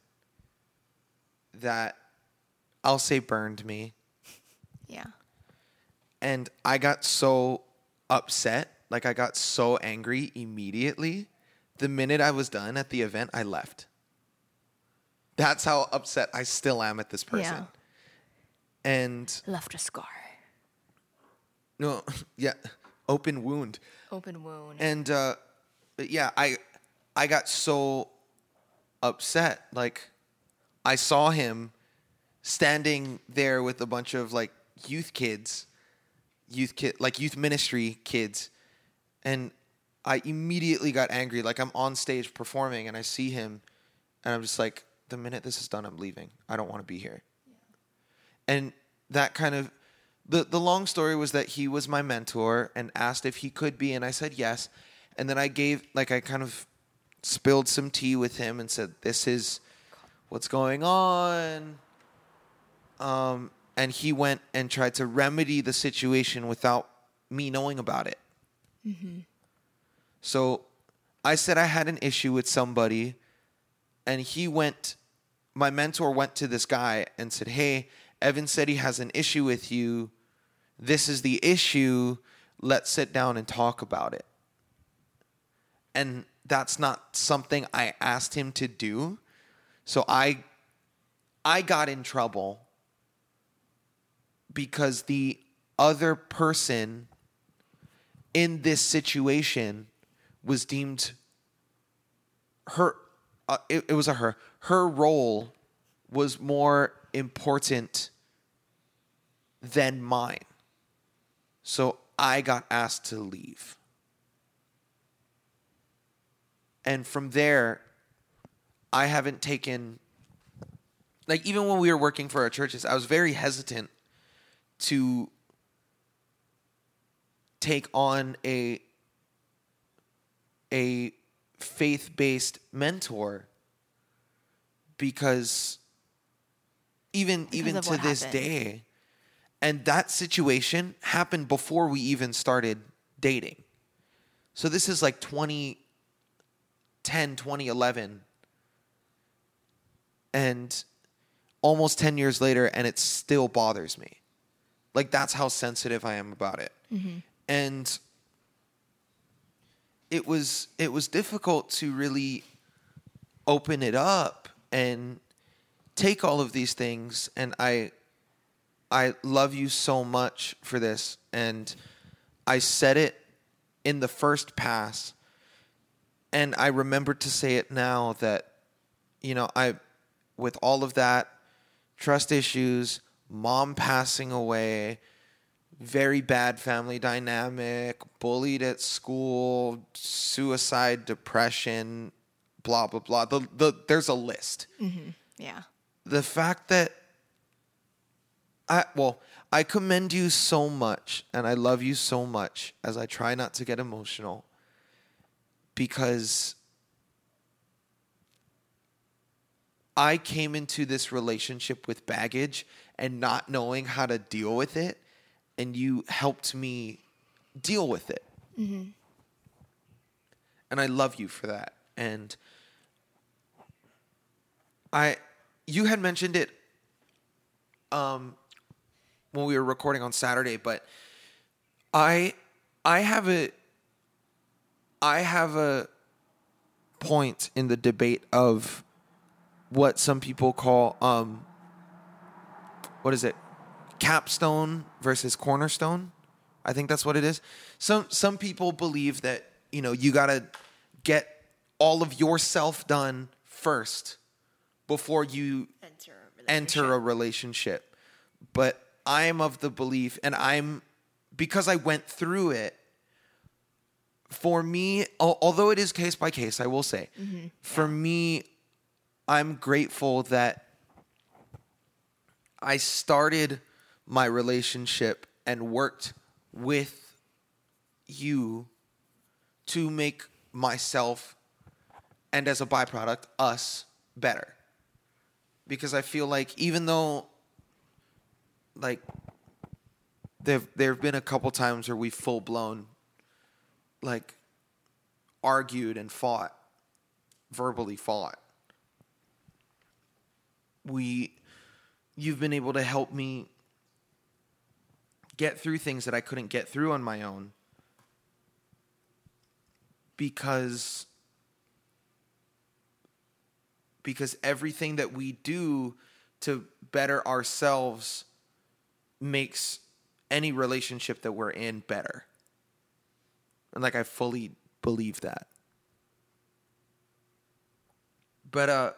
that I'll say burned me Yeah. and I got so upset, like I got so angry immediately. The minute I was done at the event, I left. That's how upset I still am at this person. And Left a scar. no, yeah, open wound. Open wound. And uh but yeah, I I got so upset. Like I saw him standing there with a bunch of like youth kids, youth kid like youth ministry kids, and I immediately got angry. Like I'm on stage performing and I see him and I'm just like, the minute this is done, I'm leaving. I don't want to be here. And that kind of the the long story was that he was my mentor and asked if he could be and I said yes. And then I gave like I kind of spilled some tea with him and said this is what's going on. Um and he went and tried to remedy the situation without me knowing about it. So I said I had an issue with somebody, and he went, my mentor went to this guy and said, Hey, Evan said he has an issue with you. This is the issue. Let's sit down and talk about it. And that's not something I asked him to do. So I I got in trouble because the other person in this situation was deemed her uh, it, it was a her her role was more important than mine. So i got asked to leave. And from there i haven't taken like even when we were working for our churches i was very hesitant to take on a a faith-based mentor because even even to this happened. day. And that situation happened before we even started dating. So this is like 2010 2011 and almost 10 years later and it still bothers me. Like that's how sensitive i am about it. And it was it was difficult to really open it up and take all of these things and I I love you so much for this and I said it in the first pass and I remember to say it now that you know I with all of that trust issues mom passing away very bad family dynamic, bullied at school, suicide, depression, blah blah blah. The, the there's a list. Mm-hmm. Yeah. The fact that I well, I commend you so much and I love you so much as I try not to get emotional because I came into this relationship with baggage and not knowing how to deal with it, and you helped me deal with it. Mm-hmm. And I love you for that. And I, you had mentioned it um, when we were recording on Saturday, but I, I have a, I have a point in the debate of what some people call um what is it? Capstone versus cornerstone? I think that's what it is. Some some people believe that you know you got to get all of yourself done first before you Enter a enter a relationship. But I'm of the belief, and I'm because I went through it. For me, although it is case by case, I will say, mm-hmm. for me, I'm grateful that I started my relationship and worked with you to make myself and as a byproduct us better because I feel like even though like there there have been a couple times where we full blown like argued and fought verbally fought. We you've been able to help me get through things that I couldn't get through on my own because because everything that we do to better ourselves makes any relationship that we're in better. And like I fully believe that. But uh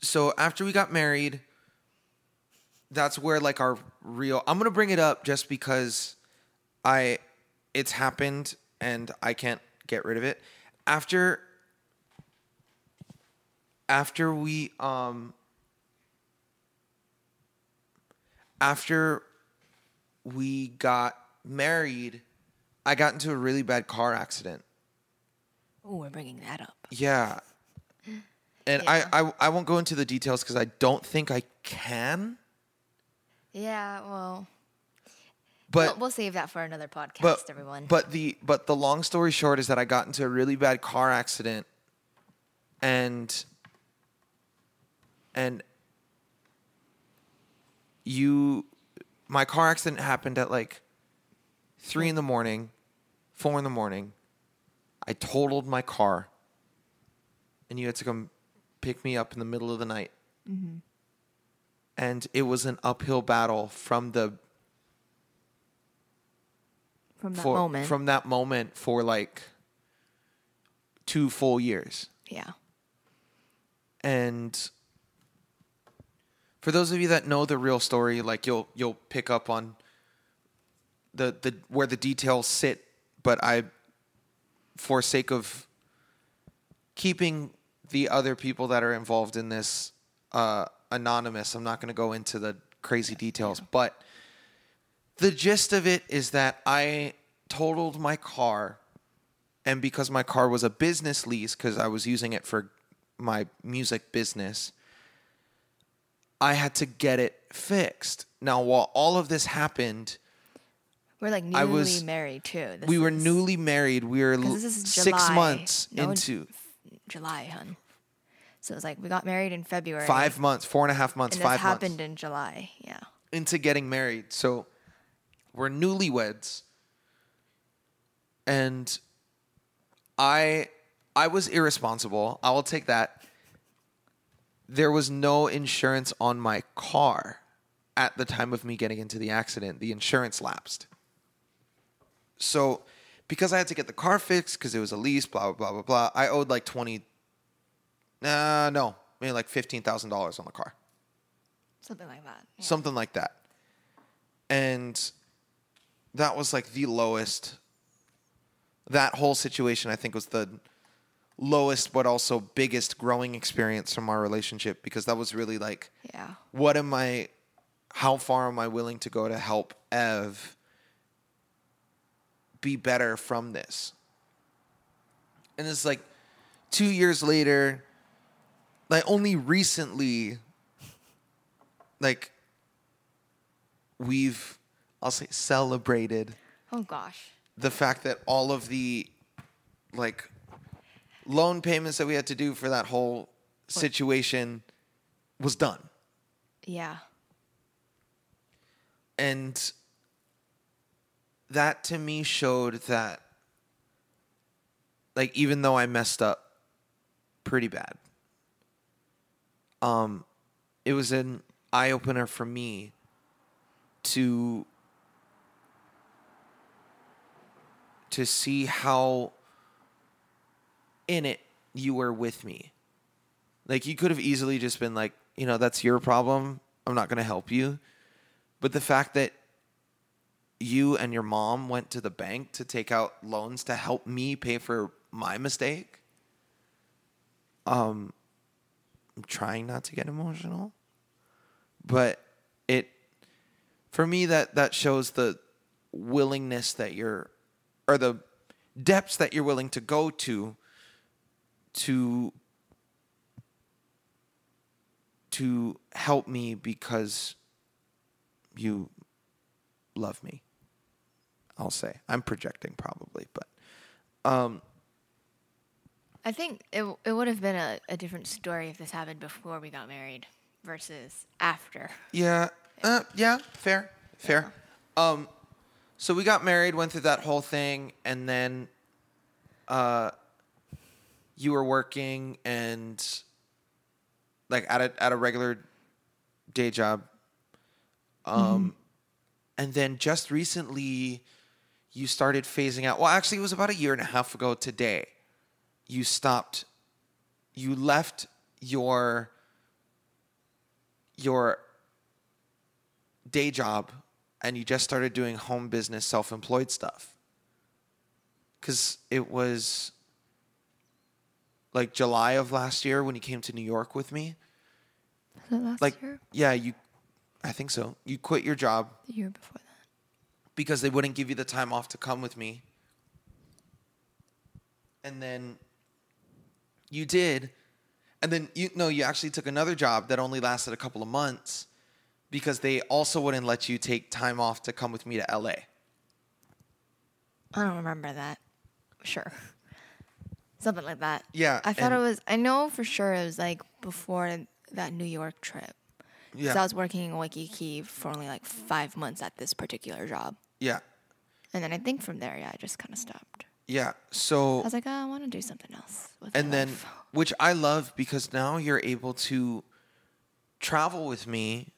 so after we got married, that's where like our real I'm going to bring it up just because I it's happened and I can't get rid of it. After after we um after we got married, I got into a really bad car accident. Oh, we're bringing that up. Yeah. And I, I I won't go into the details because I don't think I can. Yeah, well, But we'll, we'll save that for another podcast, but everyone. But the but the long story short is that I got into a really bad car accident, and and you, my car accident happened at like three in the morning, four in the morning. I totaled my car, and you had to come pick me up in the middle of the night. Mm-hmm. And it was an uphill battle from the from that for, moment, from that moment for like two full years. yeah, And for those of you that know the real story, like you'll you'll pick up on the the where the details sit, but I for sake of keeping the other people that are involved in this uh, anonymous, I'm not going to go into the crazy details, but the gist of it is that I totaled my car, and because my car was a business lease, because I was using it for my music business, I had to get it fixed. Now, while all of this happened, we're like newly I was- married too. This we were is newly married. We were six July. months No, into July, hun. So it was like we got married in February. five months, four and a half months, and five this happened months in July. Yeah, into getting married. So we're newlyweds. And I I was irresponsible. I will take that. There was no insurance on my car at the time of me getting into the accident. The insurance lapsed. So because I had to get the car fixed because it was a lease, blah blah blah blah blah, I owed like twenty uh no, maybe like fifteen thousand dollars on the car something like that. Yeah. something like that. And that was like the lowest. That whole situation, I think, was the lowest but also biggest growing experience from our relationship because that was really like, Yeah. what am I, how far am I willing to go to help Ev be better from this? And it's like two years later, like only recently, like we've, I'll say, celebrated Oh gosh. the fact that all of the like loan payments that we had to do for that whole situation was done. Yeah. And that to me showed that like even though I messed up pretty bad, um it was an eye opener for me to to see how in it you were with me. Like you could have easily just been like, you know, that's your problem. I'm not going to help you. But the fact that you and your mom went to the bank to take out loans to help me pay for my mistake. Um I'm trying not to get emotional. But it for me that that shows the willingness that you're or the depths that you're willing to go to to to help me because you love me. I'll say. I'm projecting probably, but um I think it it would have been a, a different story if this happened before we got married versus after. yeah, uh, yeah, fair, fair. Um so we got married, went through that whole thing and then uh you were working and like at a at a regular day job. Um and then just recently you started phasing out. Well, actually it was about a year and a half ago today. You stopped you left your your day job and you just started doing home business self-employed stuff. Cuz it was like July of last year when you came to New York with me. Last Like year? yeah, you I think so. You quit your job The year before that. because they wouldn't give you the time off to come with me. And then you did. And then you no, you actually took another job that only lasted a couple of months because they also wouldn't let you take time off to come with me to LA. I don't remember that. Sure. Something like that. Yeah, I thought it was I know for sure it was like before that New York trip. Yeah. So I was working in Waikiki for only like five months at this particular job. yeah. And then I think from there, yeah, I just kind of stopped. Yeah. So I was like, oh, I want to do something else. With and then life. which I love because now you're able to travel with me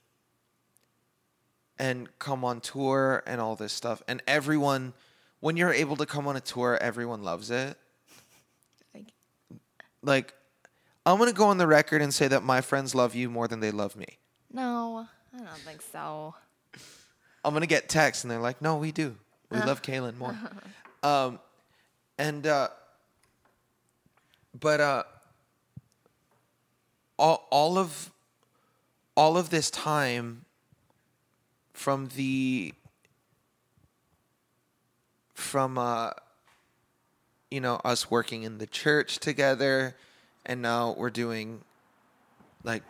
and come on tour and all this stuff and everyone when you're able to come on a tour everyone loves it like I'm going to go on the record and say that my friends love you more than they love me. no, I don't think so. I'm gonna get texts and they're like, "No, we do. We love Kaylin more." um, and uh, but uh, all all of all of this time from the from uh, you know us working in the church together, and now we're doing like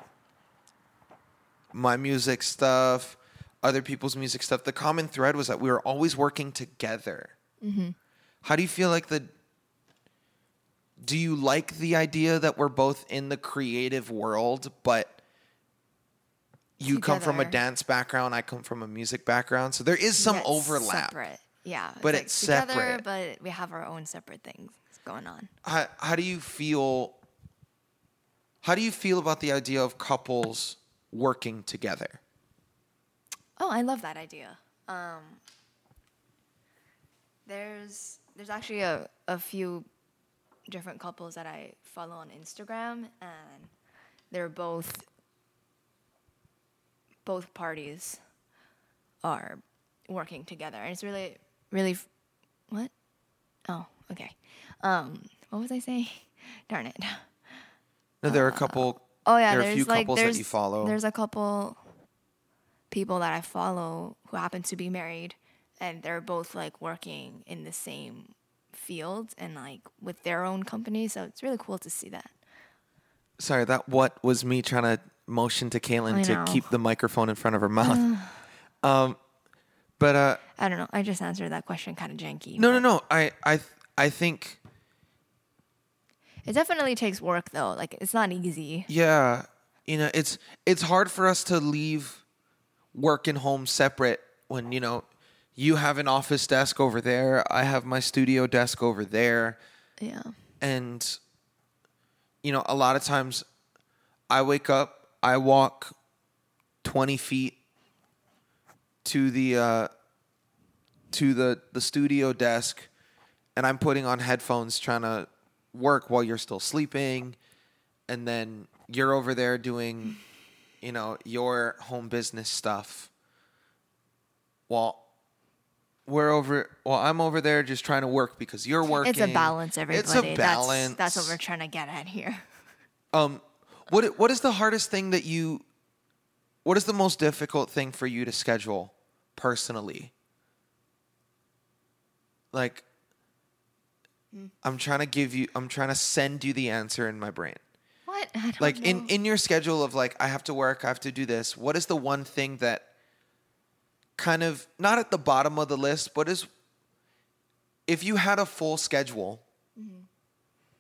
my music stuff, other people's music stuff. The common thread was that we were always working together. Mm-hmm. How do you feel like the? Do you like the idea that we're both in the creative world, but you come from a dance background, I come from a music background, so there is some overlap. Separate. Yeah. But like it's together, separate. But we have our own separate things going on. How, how do you feel? How do you feel about the idea of couples working together? Oh, I love that idea. Um, there's there's actually a, a few different couples that I follow on Instagram, and they're both both parties are working together, and it's really, really, f- what? Oh, okay. Um, what was I saying? Darn it. No, there are a couple. Oh yeah, there are a there's few like couples that you follow. there's a couple people that I follow who happen to be married, and they're both like working in the same field and like with their own company. So it's really cool to see that. Sorry, that what was me trying to motion to Kaylin to keep the microphone in front of her mouth. um, but uh, I don't know. I just answered that question kind of janky. no, no, no. I, I, I think It definitely takes work though. Like it's not easy. Yeah, you know, it's it's hard for us to leave work and home separate when you know you have an office desk over there, I have my studio desk over there, Yeah. and you know, a lot of times I wake up, I walk twenty feet to the uh, to the the studio desk, and I'm putting on headphones trying to work while you're still sleeping, and then you're over there doing, you know, your home business stuff. While we're over, well, I'm over there just trying to work because you're working. It's a balance, everybody. It's a balance. That's, that's what we're trying to get at here. Um, what what is the hardest thing that you? What is the most difficult thing for you to schedule personally? Like, I'm trying to give you. I'm trying to send you the answer in my brain. What? Like in know. in your schedule of like I have to work, I have to do this. What is the one thing that kind of not at the bottom of the list, but is if you had a full schedule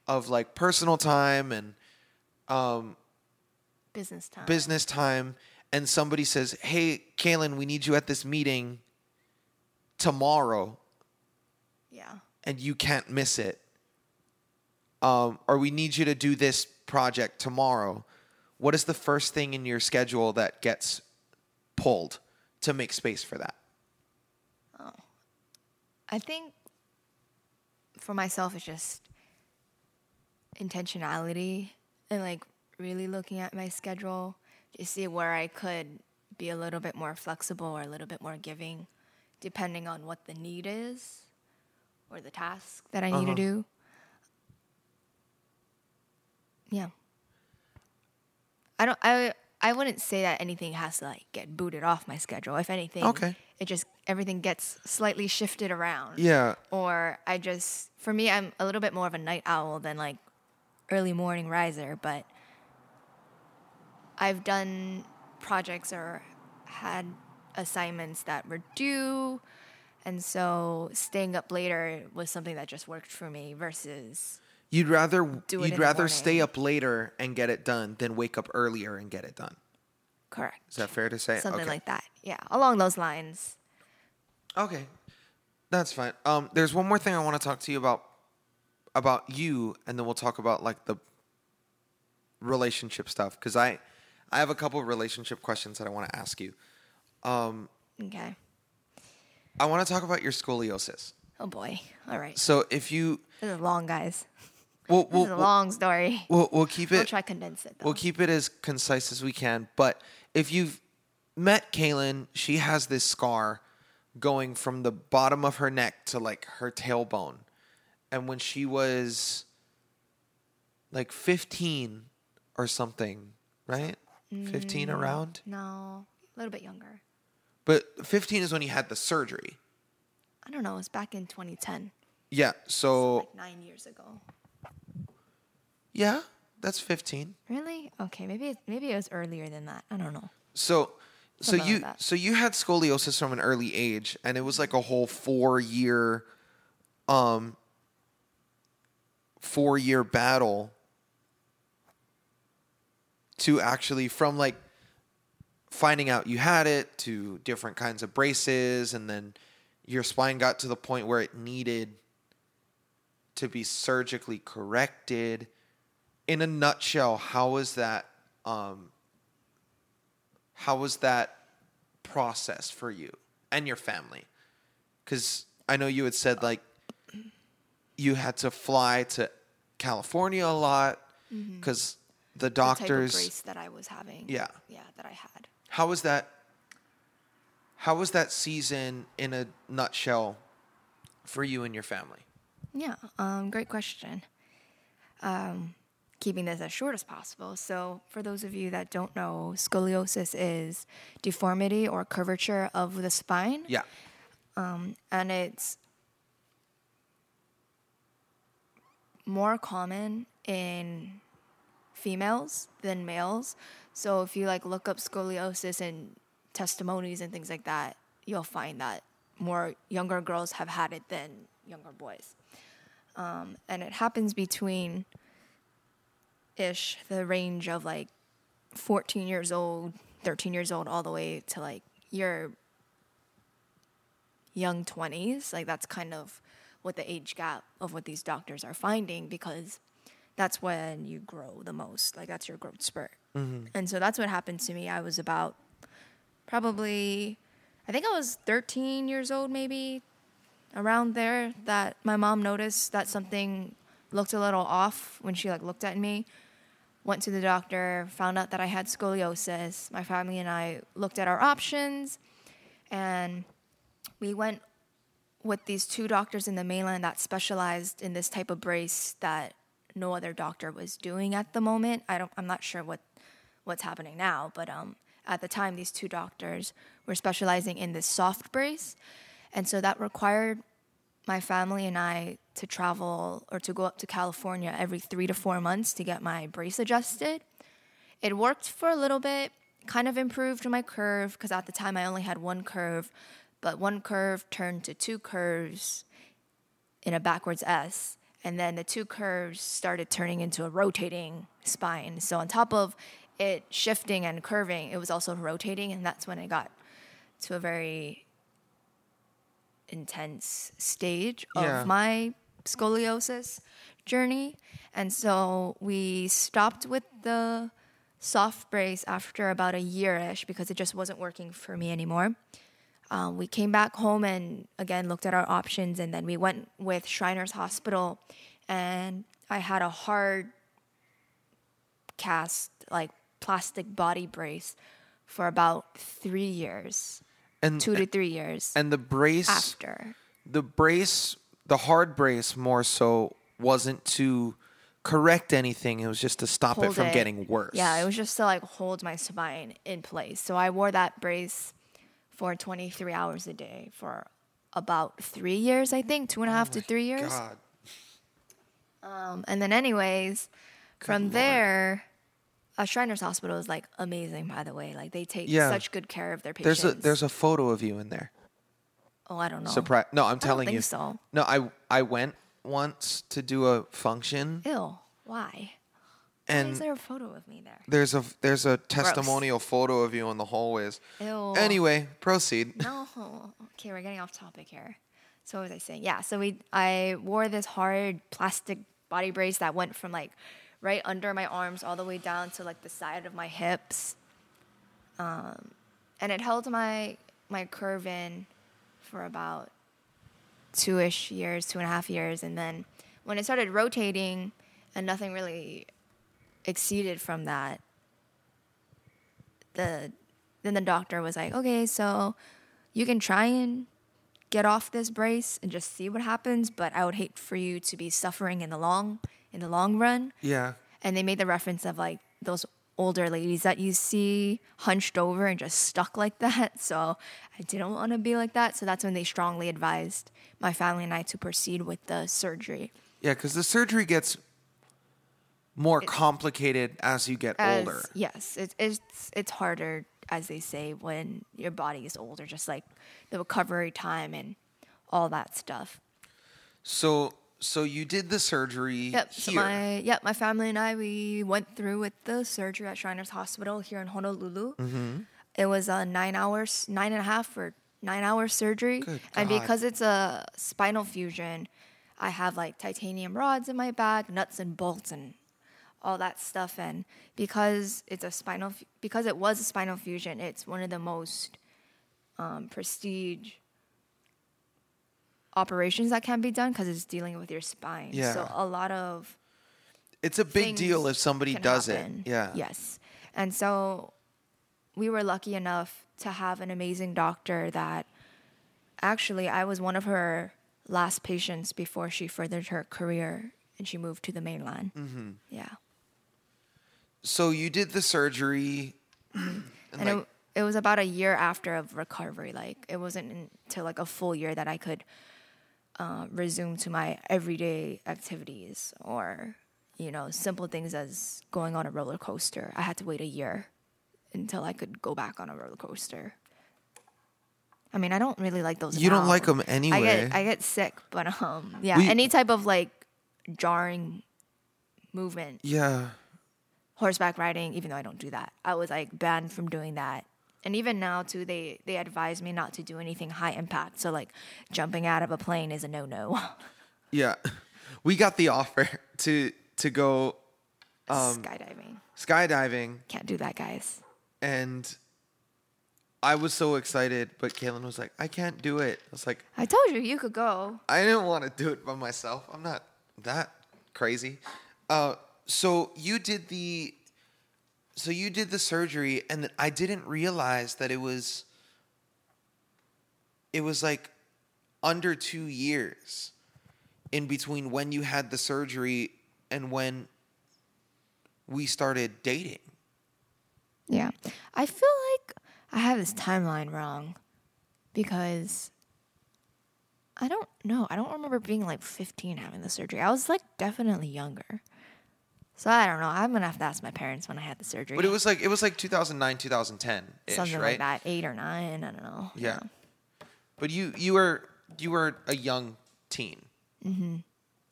of like personal time and um, business time. business time and somebody says, "Hey, Kaylin, we need you at this meeting tomorrow," yeah. and you can't miss it, um, or we need you to do this project tomorrow. What is the first thing in your schedule that gets pulled to make space for that? Oh. I think for myself, it's just intentionality and like really looking at my schedule to see where I could be a little bit more flexible or a little bit more giving, depending on what the need is or the task that I need Uh-huh. to do. Yeah. I don't I I wouldn't say that anything has to like get booted off my schedule. If anything, Okay. it just everything gets slightly shifted around Yeah, or I just for me I'm a little bit more of a night owl than like early morning riser, but I've done projects or had assignments that were due and so staying up later was something that just worked for me versus you'd rather Do it you'd rather stay up later and get it done than wake up earlier and get it done. correct Is that fair to say? something Okay. like that. Yeah, along those lines. Okay, that's fine. Um, there's one more thing I want to talk to you about about you, and then we'll talk about like the relationship stuff because I I have a couple of relationship questions that I want to ask you. Um, Okay. I want to talk about your scoliosis. Oh boy. All right. So if you This is long, guys. we'll This we'll, is a we'll, long story. we'll, we'll keep We'll it try condense it though. we'll keep it as concise as we can. But if you've met Kaylin, she has this scar going from the bottom of her neck to like her tailbone. And when she was like 15 or something, right? 15 around? no, a little bit younger. But 15 is when you had the surgery. I don't know. It was back in 2010, Yeah. So, like nine years ago. yeah, that's 15. Really? Okay, maybe it, maybe it was earlier than that. I don't know. So so Something you so you had scoliosis from an early age and it was like a whole 4 year um 4 year battle to actually from like finding out you had it to different kinds of braces and then your spine got to the point where it needed to be surgically corrected in a nutshell how was that um how was that process for you and your family? Because I know you had said like you had to fly to California a lot because the The doctors. brace that I was having. Yeah. Yeah, that I had. How was that? How was that season in a nutshell for you and your family? Yeah, um, great question. Um, keeping this as short as possible. So, for those of you that don't know, scoliosis is deformity or curvature of the spine, Yeah. Um, and it's more common in females than males. So, if you like look up scoliosis and testimonies and things like that, you'll find that more younger girls have had it than younger boys. Um, and it happens between ish the range of like 14 years old 13 years old all the way to like your young 20s like that's kind of what the age gap of what these doctors are finding because that's when you grow the most like that's your growth spurt. Mm-hmm. And so that's what happened to me. I was about probably i think i was 13 years old maybe around there that my mom noticed that something looked a little off when she like looked at me. Went to the doctor found out that i had scoliosis. My family and i looked at our options and we went with these two doctors in the mainland that specialized in this type of brace that no other doctor was doing at the moment i don't i'm not sure what what's happening now but um at the time these two doctors were specializing in this soft brace and so that required my family and I to travel or to go up to California every three to four months to get my brace adjusted. It worked for a little bit, kind of improved my curve because at the time I only had one curve, but one curve turned to two curves in a backwards S. And then the two curves started turning into a rotating spine. So, on top of it shifting and curving, it was also rotating. And that's when it got to a very intense stage of Yeah. my scoliosis journey. And so we stopped with the soft brace after about a year ish because it just wasn't working for me anymore. Um, we came back home and again looked at our options, and then we went with Shriners Hospital, and I had a hard cast, like plastic body brace, for about three years, And two to three years and the brace after. the brace, the hard brace more so wasn't to correct anything. It was just to stop it from it. getting worse. Yeah, it was just to like hold my spine in place. So I wore that brace for 23 hours a day for about three years, I think, two and a half to three years. God. Um, and then, anyways, from Lord. there, uh, Shriners Hospital is like amazing, by the way. Like they take Yeah. such good care of their patients. There's a there's a photo of you in there. oh, I don't know. Surprise! No, I'm telling you. so. No, I I went once to do a function, Ew. Why? Why and is there a photo of me there? there's a there's a testimonial photo of you in the hallways. Ew. Anyway, proceed. No. Okay, we're getting off topic here. So what was I saying? Yeah, so we I wore this hard plastic body brace that went from like right under my arms all the way down to like the side of my hips. Um, and it held my my curve in for about two ish years, two and a half years, and then when it started rotating and nothing really exceeded from that, the then the doctor was like, okay, so you can try and get off this brace and just see what happens, but I would hate for you to be suffering in the long in the long run. Yeah. And they made the reference of like those older ladies that you see hunched over and just stuck like that. So I didn't want to be like that. So that's when they strongly advised my family and I to proceed with the surgery. Yeah, because the surgery gets more complicated as you get As- older. Yes, it, it's it's harder, as they say, when your body is older. Just like the recovery time and all that stuff. So so you did the surgery Yep. So my yep, my family and I we went through with the surgery at Shriners Hospital here in Honolulu. Mm-hmm. It was a nine hours, nine and a half or nine hour surgery, and because it's a spinal fusion, I have like titanium rods in my back, nuts and bolts, and all that stuff. And because it's a spinal, because it was a spinal fusion, it's one of the most um, prestige operations that can be done because it's dealing with your spine. Yeah. So a lot of it's a big deal if somebody does happen. it. Yeah. Yes. And so we were lucky enough to have an amazing doctor that actually I was one of her last patients before she furthered her career and she moved to the mainland. Mm-hmm. Yeah. So you did the surgery, and, and like, it, it was about a year after of recovery like it wasn't until like a full year that i could uh, resume to my everyday activities or you know simple things as going on a roller coaster i had to wait a year until i could go back on a roller coaster i mean i don't really like those You don't now. like 'em i anyway. get i get sick but um yeah We- any type of like jarring movement yeah, horseback riding, even though I don't do that. I was like banned from doing that. And even now too, they they advise me not to do anything high impact. So like jumping out of a plane is a no no. yeah. We got the offer to to go um, Skydiving skydiving, can't do that, guys. and I was so excited, but Kaylin was like, "I can't do it." I was like, I told you you could go. I didn't want to do it by myself. I'm not that crazy. Uh, so you did the, so you did the surgery, and I didn't realize that it was. It was like under two years in between when you had the surgery and when we started dating. Yeah, I feel like I have this timeline wrong because I don't know. I don't remember being like 15 having the surgery. I was like definitely younger. So I don't know. I'm gonna have to ask my parents when I had the surgery. But it was like it was like 2009, 2010 ish, something right? like that, eight or nine. I don't know. Yeah. But you you were you were a young teen. Mm-hmm.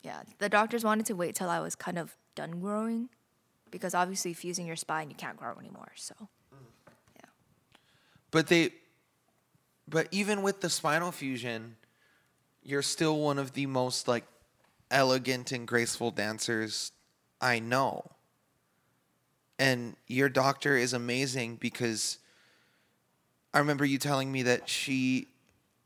Yeah, the doctors wanted to wait till I was kind of done growing because obviously fusing your spine, you can't grow anymore. So, yeah. But they but even with the spinal fusion, you're still one of the most like elegant and graceful dancers I know. And your doctor is amazing because I remember you telling me that she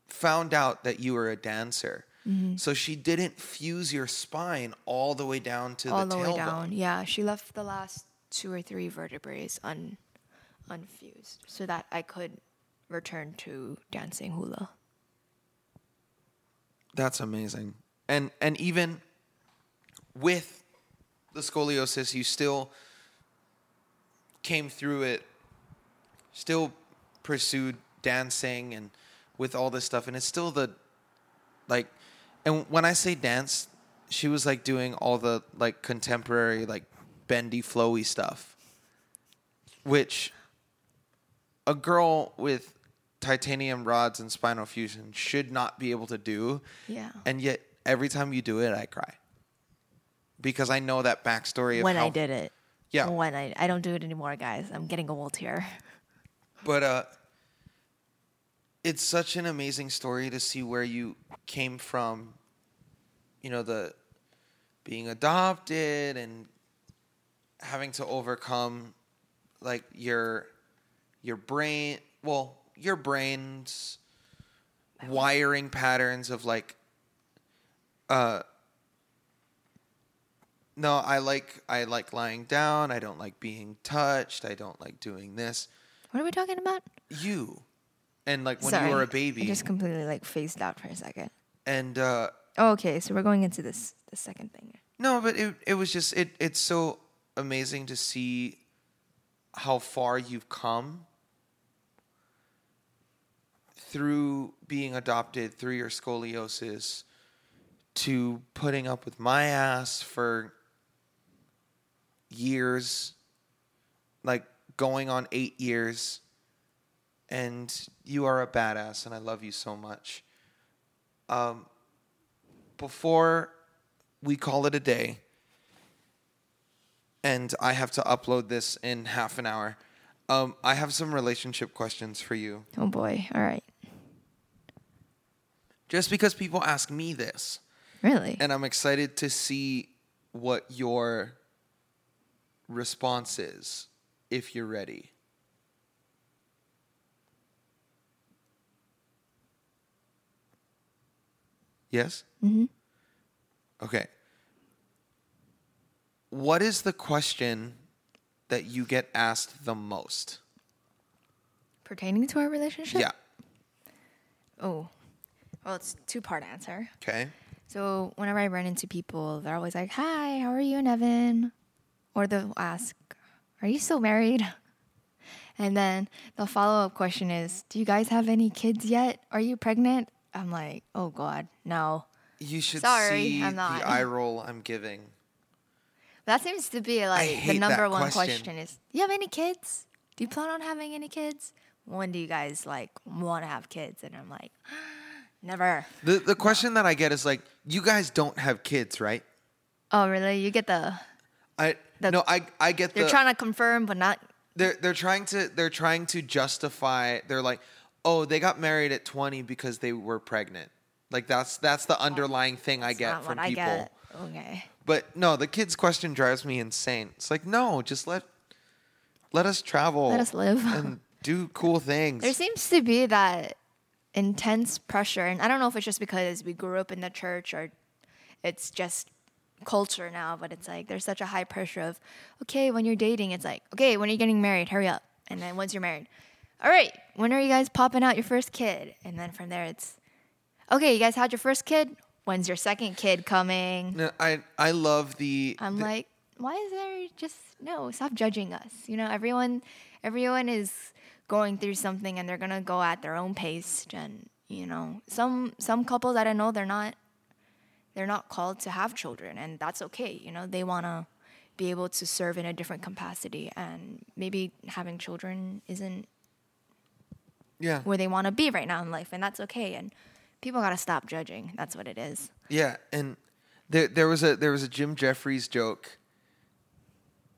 found out that you were a dancer. Mm-hmm. So she didn't fuse your spine all the way down to All the, the tailbone. down. Yeah, she left the last two or three vertebrae un, unfused so that I could return to dancing hula. That's amazing. And and even with the scoliosis, you still came through it, still pursued dancing and with all this stuff. And it's still the like and when I say dance, she was like doing all the like contemporary, like bendy, flowy stuff. Which a girl with titanium rods and spinal fusion should not be able to do. Yeah. And yet every time you do it, I cry. Because I know that backstory of when how, I did it. Yeah. When I I don't do it anymore, guys. I'm getting old here. But uh it's such an amazing story to see where you came from, you know, the being adopted and having to overcome like your your brain well, your brain's wiring patterns of like uh no, I like I like lying down, I don't like being touched, I don't like doing this. What are we talking about? You. And like when Sorry. you were a baby just completely like phased out for a second. and uh Oh, okay, so we're going into this the second thing. No, but it it was just it it's so amazing to see how far you've come through being adopted through your scoliosis to putting up with my ass for years like going on 8 years and you are a badass and I love you so much. Um before we call it a day and I have to upload this in half an hour. Um, I have some relationship questions for you. Oh boy. All right. Just because people ask me this, Really? and I'm excited to see what your response is if you're ready. Yes? Mhm. Okay. What is the question that you get asked the most? Pertaining to our relationship? Yeah. Oh. Well, it's two part answer. Okay. So whenever I run into people, they're always like, "Hi, how are you and Evan?" Or they'll ask, "Are you still married?" And then the follow up question is, "Do you guys have any kids yet? Are you pregnant?" I'm like, "Oh God, no." You should Sorry, see I'm not. the eye roll I'm giving. That seems to be like the number one question. question. is, "Do you have any kids? Do you plan on having any kids? When do you guys like want to have kids?" And I'm like, "Never." The the question that I get is like, you guys don't have kids, right? Oh, really? You get the I The- no, I I get they're the trying to confirm, but not. they're they're trying to they're trying to justify. They're like, oh, they got married at 20 because they were pregnant. Like that's that's the underlying oh, thing I get from people. I get. Okay. But no, the kids question drives me insane. It's like, no, just let let us travel. Let us live. and do cool things. There seems to be that intense pressure, and I don't know if it's just because we grew up in the church or it's just culture now, but it's like there's such a high pressure of, okay, when you're dating, it's like, okay, when are you getting married? Hurry up. And then once you're married, all right, when are you guys popping out your first kid? And then from there, it's, okay, you guys had your first kid? When's your second kid coming? No, I I love the. I'm the- like, why is there just no? Stop judging us. You know, everyone, everyone is going through something, and they're gonna go at their own pace. And you know, some some couples that I know, they're not, they're not called to have children, and that's okay. You know, they wanna be able to serve in a different capacity, and maybe having children isn't yeah where they want to be right now in life, and that's okay. And people gotta stop judging. That's what it is. Yeah, and there there was a there was a Jim Jefferies joke.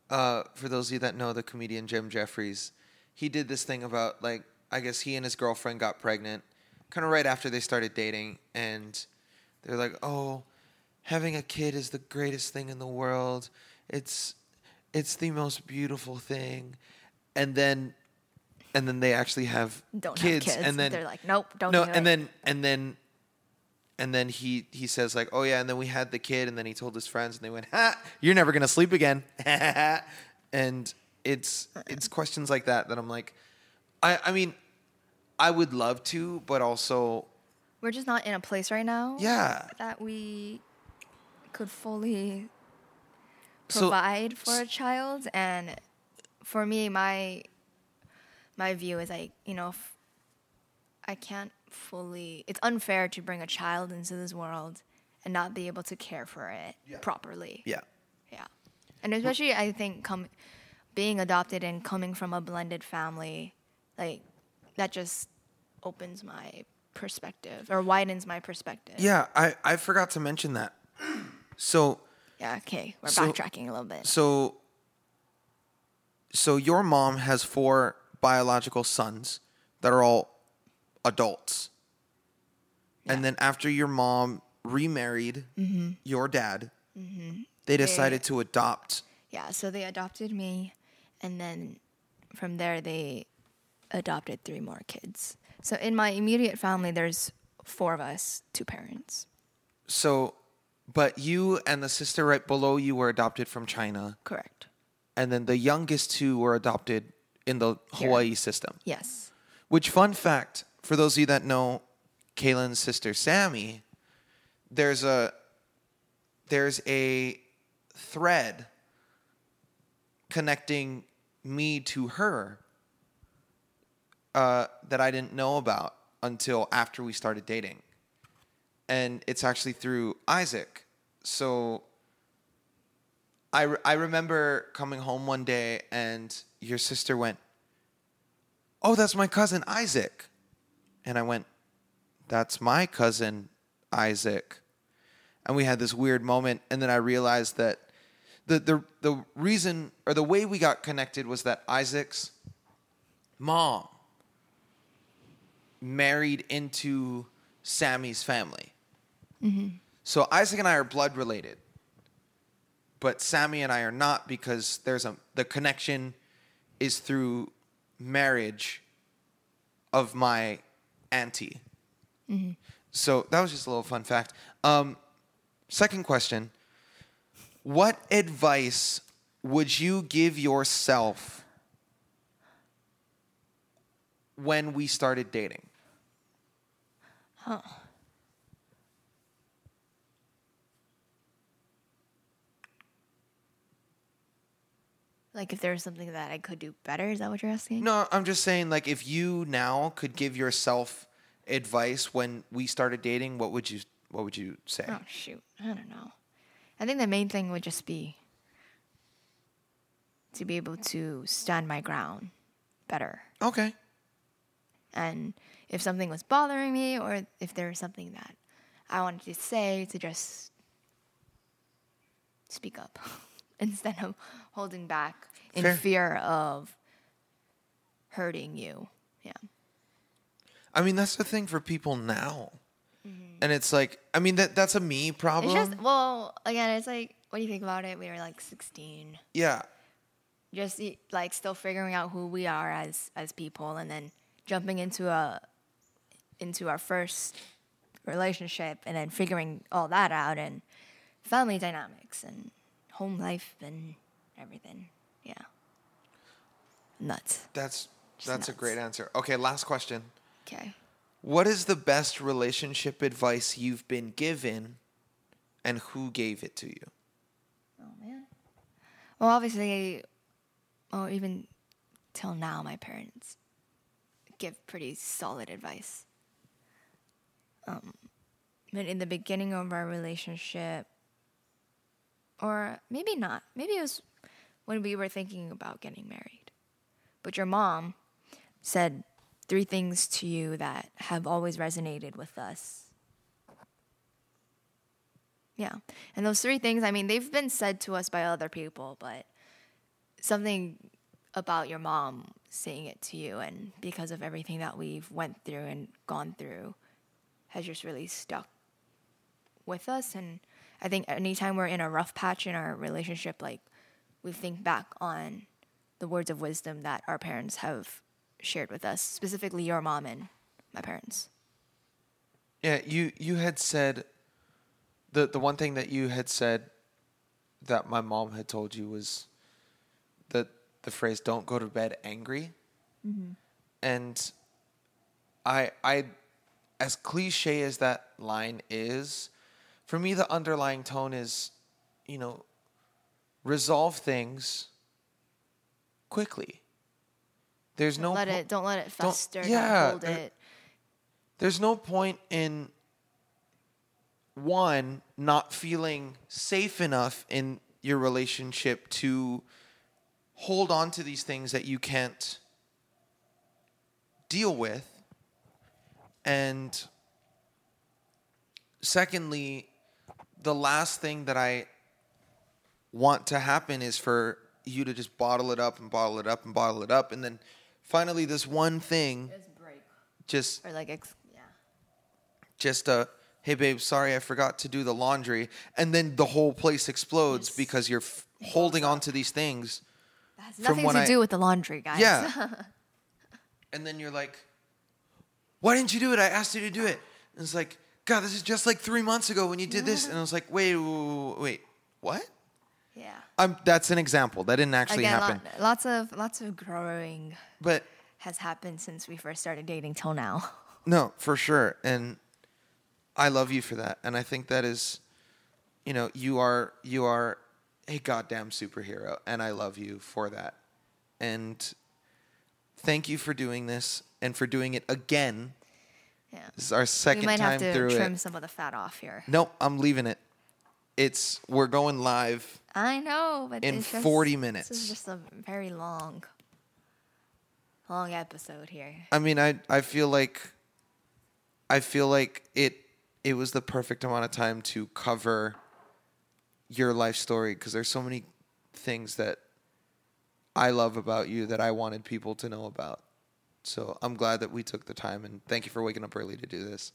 Uh, for those of you that know the comedian Jim Jefferies, he did this thing about like I guess he and his girlfriend got pregnant, kind of right after they started dating, and they're like, "Oh, having a kid is the greatest thing in the world. It's it's the most beautiful thing," and then and then they actually have Don't kids, have kids. and then they're like, nope, don't no, do and it. then and then and then he he says like, "Oh yeah," and then we had the kid, and then he told his friends, and they went, "Ha, you're never gonna sleep again," and it's it's questions like that that I'm like, I I mean, I would love to, but also We're just not in a place right now. yeah, That we could fully So- provide for a child, and for me, my my view is like you know, if I can't fully. It's unfair to bring a child into this world and not be able to care for it Yeah. properly. yeah, Yeah. And especially I think come being adopted and coming from a blended family, like that just opens my perspective or widens my perspective. yeah. I I forgot to mention that. So Yeah, okay. We're So- backtracking a little bit. so so your mom has four biological sons that are all adults and then after your mom remarried mm-hmm. your dad mm-hmm. they decided to adopt Yeah, so they adopted me and then from there they adopted three more kids. So in my immediate family there's four of us, two parents. so but you and the sister right below you were adopted from china Correct. and then the youngest two were adopted in the Here. hawaii system Yes. Which fun fact for those of you that know Kaylin's sister Sammy, there's a there's a thread connecting me to her uh, that I didn't know about until after we started dating, and it's actually through Isaac. So I re- I remember coming home one day and your sister went, oh, that's my cousin Isaac. And I went, that's my cousin Isaac. And we had this weird moment. And then I realized that the, the, the reason or the way we got connected was that Isaac's mom married into Sammy's family. So Isaac and I are blood related. But Sammy and I are not because there's a the connection is through marriage of my auntie. So that was just a little fun fact. Um, second question What advice would you give yourself when we started dating. Like if there was something that I could do better, is that what you're asking? No, I'm just saying like if you now could give yourself advice when we started dating, what would you what would you say? Oh shoot, I don't know. I think the main thing would just be to be able to stand my ground better. Okay. And if something was bothering me or if there was something that I wanted to say, to just speak up instead of holding back in Fair. fear of hurting you. Yeah. I mean, that's the thing for people now. Mm-hmm. And it's like, I mean, that that's a me problem. It's just, well, again, it's like, what do you think about it, we were like 16. yeah. just like still figuring out who we are as as people and then jumping into a into our first relationship and then figuring all that out and family dynamics and home life and everything. Yeah. Nuts. That's that's a great answer. Okay, last question. okay. What is the best relationship advice you've been given and who gave it to you? oh man. Well obviously or even till now my parents give pretty solid advice um but in the beginning of our relationship or maybe not maybe it was when we were thinking about getting married. But your mom said three things to you that have always resonated with us. Yeah and those three things i mean they've been said to us by other people but something about your mom saying it to you and because of everything that we've went through and gone through has just really stuck with us. And i think anytime we're in a rough patch in our relationship like we think back on the words of wisdom that our parents have shared with us specifically your mom and my parents. Yeah, you you had said the the one thing that you had said that my mom had told you was that the phrase "don't go to bed angry," mm-hmm. and I I as cliche as that line is, for me the underlying tone is, you know, resolve things quickly. There's no let po- it don't let it fester yeah, hold there- it there's no point in one not feeling safe enough in your relationship to hold on to these things that you can't deal with and secondly the last thing that i want to happen is for you to just bottle it up and bottle it up and bottle it up. And then finally this one thing just or like ex- yeah. Just a hey babe sorry i forgot to do the laundry. And then the whole place explodes Yes. because you're f- holding on to these things That has nothing to I- do with the laundry, guys. yeah. And then you're like why didn't you do it i asked you to do it and it's like god this is just like three months ago when you did this and i was like wait wait, wait what yeah. um, that's an example that didn't actually Again, happen lot, lots of lots of growing but has happened since we first started dating till now. No, for sure. And I love you for that. And I think that is you know, you are you are a goddamn superhero and I love you for that. And thank you for doing this and for doing it again. Yeah. This is our second we might time have to through trim it. some of the fat off here. Nope, I'm leaving it. It's we're going live. I know, but In it's just, 40 This minutes. is just a very long, long episode here. I mean, I I feel like I feel like it it was the perfect amount of time to cover your life story because there's so many things that I love about you that I wanted people to know about. So I'm glad that we took the time and thank you for waking up early to do this.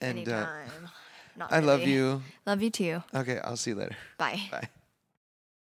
And uh, Anytime. Not I love really. you. Love you too. Okay, I'll see you later. Bye. Bye.